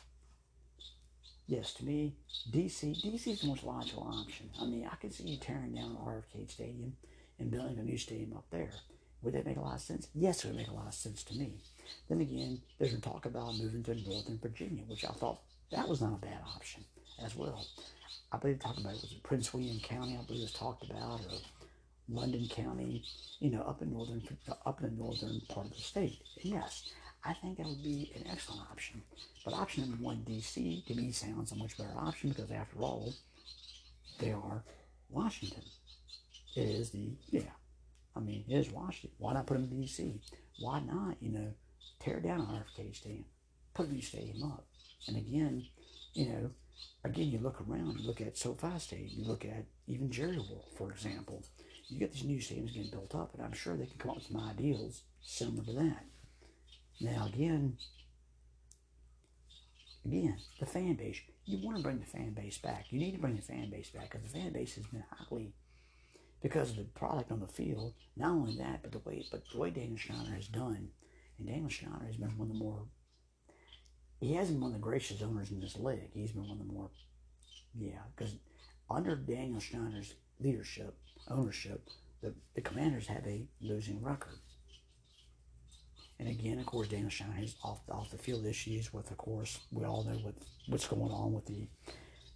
Yes, to me, DC DC is the most logical option. I mean, I can see you tearing down RFK Stadium and building a new stadium up there. Would that make a lot of sense? Yes, it would make a lot of sense to me. Then again, there's been talk about moving to Northern Virginia, which I thought that was not a bad option as well. I believe talked about it was Prince William County. I believe it was talked about, or Loudoun County. You know, up in northern up in the northern part of the state. And yes, I think that would be an excellent option. But option number one, DC, to me sounds a much better option because after all, they are Washington. It is the, yeah, I mean, is Washington. Why not put them in DC? Why not, you know, tear down our RFK stadium, put a new stadium up? And again, you know, again, you look around, you look at SoFi Stadium, you look at even Jerry World, for example. You get these new stadiums getting built up, and I'm sure they can come up with some ideals similar to that. Now, again, again, the fan base. You want to bring the fan base back. You need to bring the fan base back because the fan base has been highly because of the product on the field. Not only that, but the way but the way Daniel Snyder has done, and Daniel Snyder has been one of the more. He hasn't been one of the gracious owners in this league. He's been one of the more, yeah, because under Daniel Snyder's leadership, ownership, the, the Commanders have a losing record. And again, of course, Daniel has off off the field issues with, of course, we all know what what's going on with the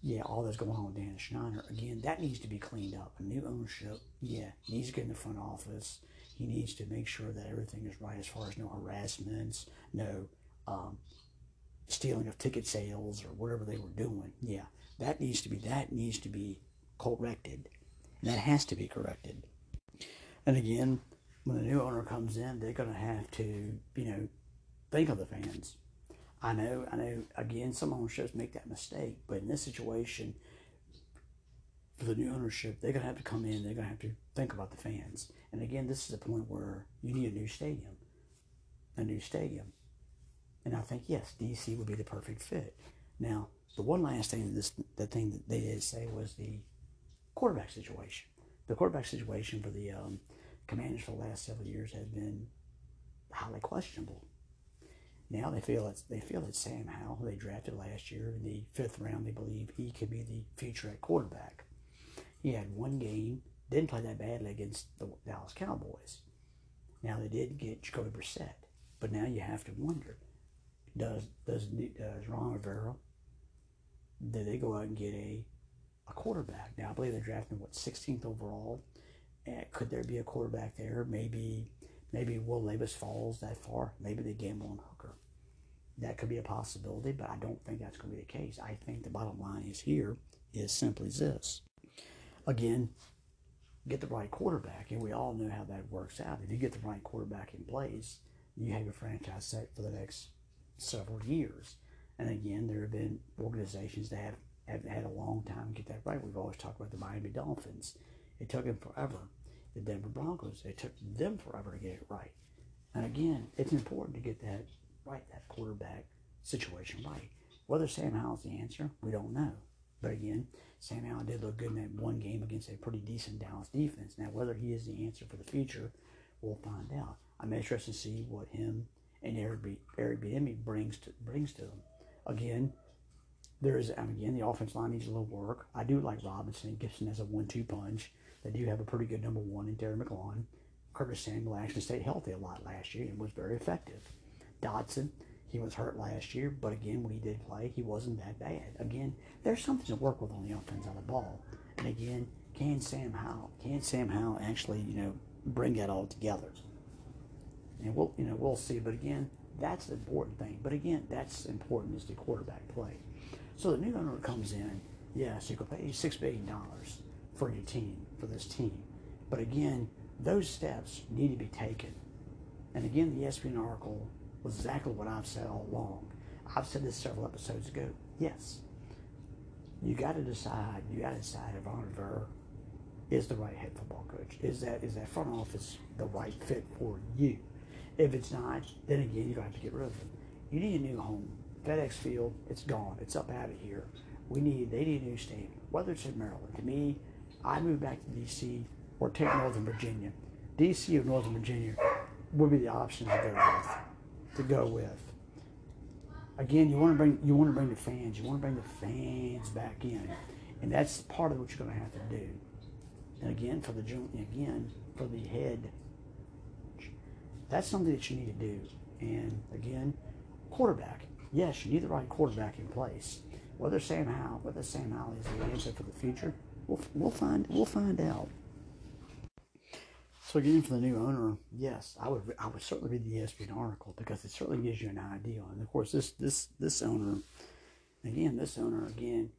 yeah, all that's going on with Dan Snyder. Again, that needs to be cleaned up. A new ownership, yeah, needs to get in the front office. He needs to make sure that everything is right as far as no harassments, no um, stealing of ticket sales or whatever they were doing. Yeah, that needs to be that needs to be corrected. And that has to be corrected. And again, when the new owner comes in, they're going to have to, you know, think of the fans I know, I know. Again, some ownerships make that mistake, but in this situation, for the new ownership, they're gonna have to come in. They're gonna have to think about the fans. And again, this is the point where you need a new stadium, a new stadium. And I think yes, DC would be the perfect fit. Now, the one last thing this the thing that they did say was the quarterback situation. The quarterback situation for the um, Commanders for the last several years have been highly questionable. Now they feel it's they feel that Sam Howell, who they drafted last year in the fifth round, they believe he could be the future at quarterback. He had one game, didn't play that badly against the Dallas Cowboys. Now they did get Jacoby Brissett, but now you have to wonder: Does does does Ron Rivera? Did they go out and get a a quarterback? Now I believe they're drafting what 16th overall. Uh, could there be a quarterback there? Maybe maybe Will Levis falls that far. Maybe they gamble on Hooker. That could be a possibility, but I don't think that's going to be the case. I think the bottom line is here is simply this. Again, get the right quarterback, and we all know how that works out. If you get the right quarterback in place, you have your franchise set for the next several years. And again, there have been organizations that have, have had a long time to get that right. We've always talked about the Miami Dolphins. It took them forever. The Denver Broncos, it took them forever to get it right. And again, it's important to get that right, that quarterback situation right. Whether Sam Howell's the answer, we don't know. But again, Sam Howell did look good in that one game against a pretty decent Dallas defense. Now, whether he is the answer for the future, we'll find out. I'm interested to see what him and Eric, Bieniemy brings to brings to them. Again, there is um, again the offense line needs a little work. I do like Robinson Gibson as a one-two punch. They do have a pretty good number one in Terry McLaurin. Curtis Samuel actually stayed healthy a lot last year and was very effective. Dotson, he was hurt last year, but again, when he did play, he wasn't that bad. Again, there's something to work with on the offense on the ball. And again, can Sam Howell, can Sam Howell actually, you know, bring that all together? And we'll, you know, we'll see. But again, that's the important thing. But again, that's important is the quarterback play. So the new owner comes in. Yes, you could pay six billion dollars for your team, for this team. But again, those steps need to be taken. And again, the ESPN article was exactly what I've said all along. I've said this several episodes ago. Yes, you got to decide. You got to decide if Ron Ver is the right head football coach. Is that is that front office the right fit for you? If it's not, then again, you have to get rid of him. You need a new home. FedEx Field, it's gone. It's up out of here. We need they need a new stadium. Whether it's in Maryland, to me, I move back to D.C. or take Northern Virginia. D.C. or Northern Virginia would be the option to go with to go with. Again, you want to bring you want to bring the fans. You want to bring the fans back in, and that's part of what you're going to have to do. And again, for the again for the head, that's something that you need to do. And again, quarterback. Yes, you need the right quarterback in place. Whether Sam Howell, whether Sam Howell is the answer for the future, we'll, we'll find we'll find out. So again, for the new owner, yes, I would I would certainly read the ESPN article because it certainly gives you an idea. And of course, this this this owner, again, this owner again,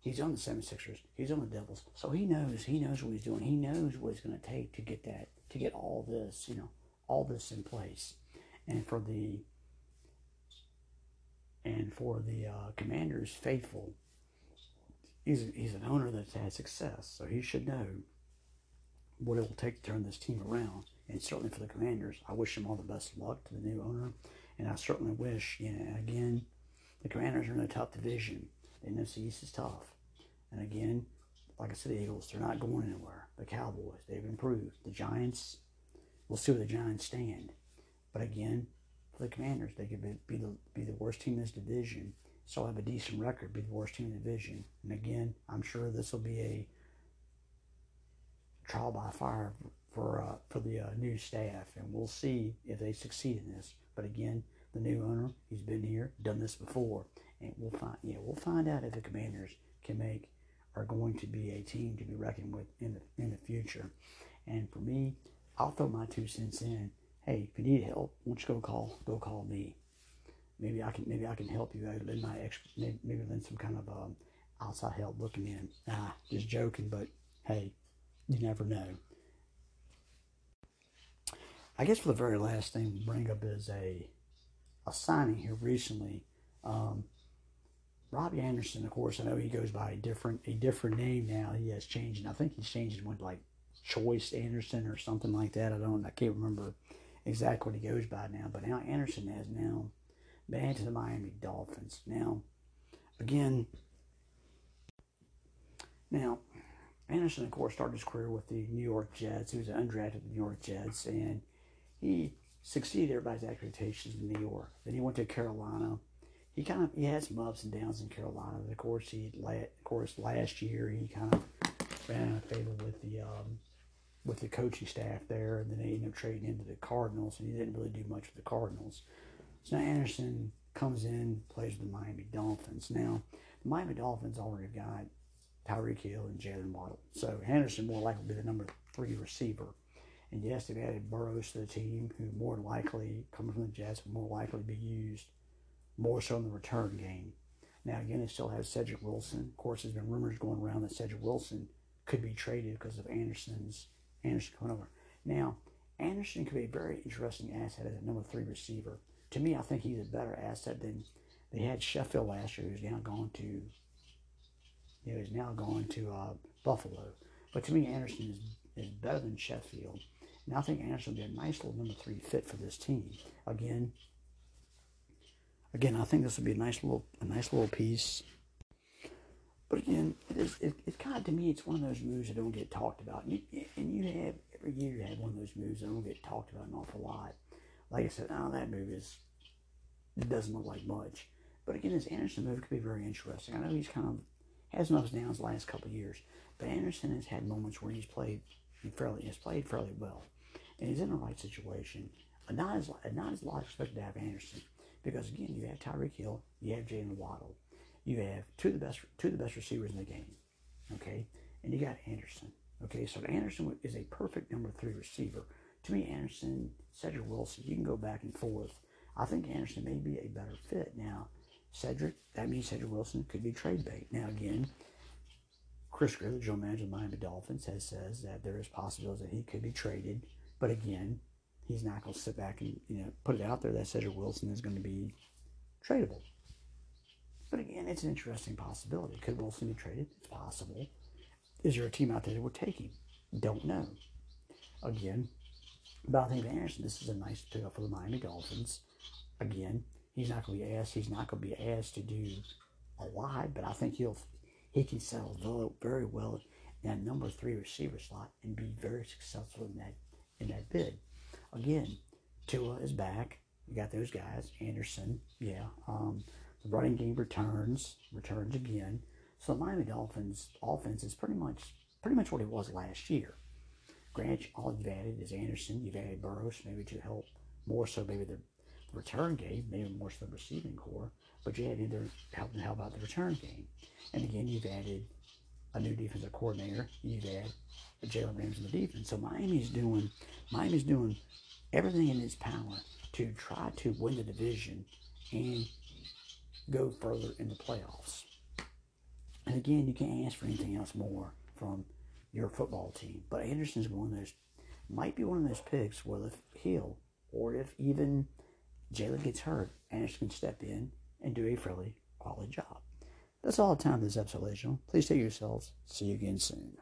he's on the 76ers, he's on the Devils, so he knows he knows what he's doing. He knows what it's going to take to get that to get all this, you know, all this in place. And for the and for the uh, Commanders faithful, he's he's an owner that's had success, so he should know what it will take to turn this team around. And certainly for the Commanders, I wish them all the best luck to the new owner. And I certainly wish, you know, again, the Commanders are in the top division. The NFC East is tough. And again, like I said, the Eagles, they're not going anywhere. The Cowboys, they've improved. The Giants, we'll see where the Giants stand. But again, for the Commanders, they could be, be the be the worst team in this division. Still have a decent record, be the worst team in the division. And again, I'm sure this will be a trial by fire for uh, for the uh, new staff, and we'll see if they succeed in this. But again, the new owner, he's been here, done this before, and we'll find yeah we'll find out if the Commanders can make are going to be a team to be reckoned with in the in the future. And for me, I'll throw my two cents in. Hey, if you need help, don't you go call go call me. Maybe I can maybe I can help you out. Lend my extra maybe, maybe lend some kind of um, outside help looking in. Ah, just joking, but hey, you never know. I guess for the very last thing to bring up is a a signing here recently. Um, Robby Anderson, of course, I know he goes by a different a different name now. He has changed, I think he's changed one to like Choice Anderson or something like that. I don't, I can't remember exactly what he goes by now. But now Anderson has now been to the Miami Dolphins. Now, again, now Anderson, of course, started his career with the New York Jets. He was an undrafted New York Jets, and he succeeded everybody's expectations in New York. Then he went to Carolina. He kind of he had some ups and downs in Carolina. Of course, he of course last year he kind of ran out of favor with the um, with the coaching staff there, and then they ended up trading into the Cardinals, and he didn't really do much with the Cardinals. So now Anderson comes in, plays with the Miami Dolphins. Now the Miami Dolphins already got Tyreek Hill and Jaylen Waddle. So Anderson more likely to be the number three receiver. And yes, they've added Berrios to the team, who more likely, coming from the Jets, will more likely be used more so in the return game. Now, again, it still has Cedric Wilson. Of course, there's been rumors going around that Cedric Wilson could be traded because of Anderson's Anderson coming over. Now, Anderson could be a very interesting asset as a number three receiver. To me, I think he's a better asset than they had Sherfield last year, who's now gone to, you now gone to uh, Buffalo. But to me, Anderson is, is better than Sherfield. And I think Anderson would be a nice little number three fit for this team. Again, again, I think this would be a nice little a nice little piece. But again, it is it, it kind of to me it's one of those moves that don't get talked about. And you, and you have every year you have one of those moves that don't get talked about an awful lot. Like I said, oh that move is it doesn't look like much. But again, this Anderson move could be very interesting. I know he's kind of has some ups and downs the last couple years, but Anderson has had moments where he's played fairly has played fairly well, and he's in the right situation. Not as not as lot expected to have Anderson because again, you have Tyreek Hill, you have Jaylen Waddle, you have two of the best two of the best receivers in the game, okay, and you got Anderson, okay. So Anderson is a perfect number three receiver. To me, Anderson, Cedric Wilson, you can go back and forth. I think Anderson may be a better fit now. Cedric, that means Cedric Wilson could be trade bait. Now again, Chris Grier, the general manager of the Miami Dolphins, has says that there is possibilities that he could be traded. But again, he's not going to sit back and you know put it out there that Cedric Wilson is going to be tradable. But again, it's an interesting possibility. Could Wilson be traded? It's possible. Is there a team out there that would take him? Don't know. Again, but I think Anderson, this is a nice pickup for the Miami Dolphins. Again, he's not going to be asked. He's not going to be asked to do a lot, but I think he'll he can settle very well in that number three receiver slot and be very successful in that in that bid. Again, Tua is back. You got those guys. Anderson, yeah. Um, the running game returns, returns again. So the Miami Dolphins offense is pretty much pretty much what it was last year. Grant, all you've added is Anderson. You've added Berrios, maybe to help more so maybe the return game, maybe more so the receiving corps. But you had either help help out the return game. And again, you've added a new defensive coordinator. You've added Jalen Ramsey in the defense. So Miami's doing Miami's doing everything in its power to try to win the division and go further in the playoffs. And again, you can't ask for anything else more from your football team. But Anderson's one of those might be one of those picks where if Hill or if even Jaylen gets hurt, Anderson can step in and do a fairly quality job. That's all the time this episode. Please take yourselves. See you again soon.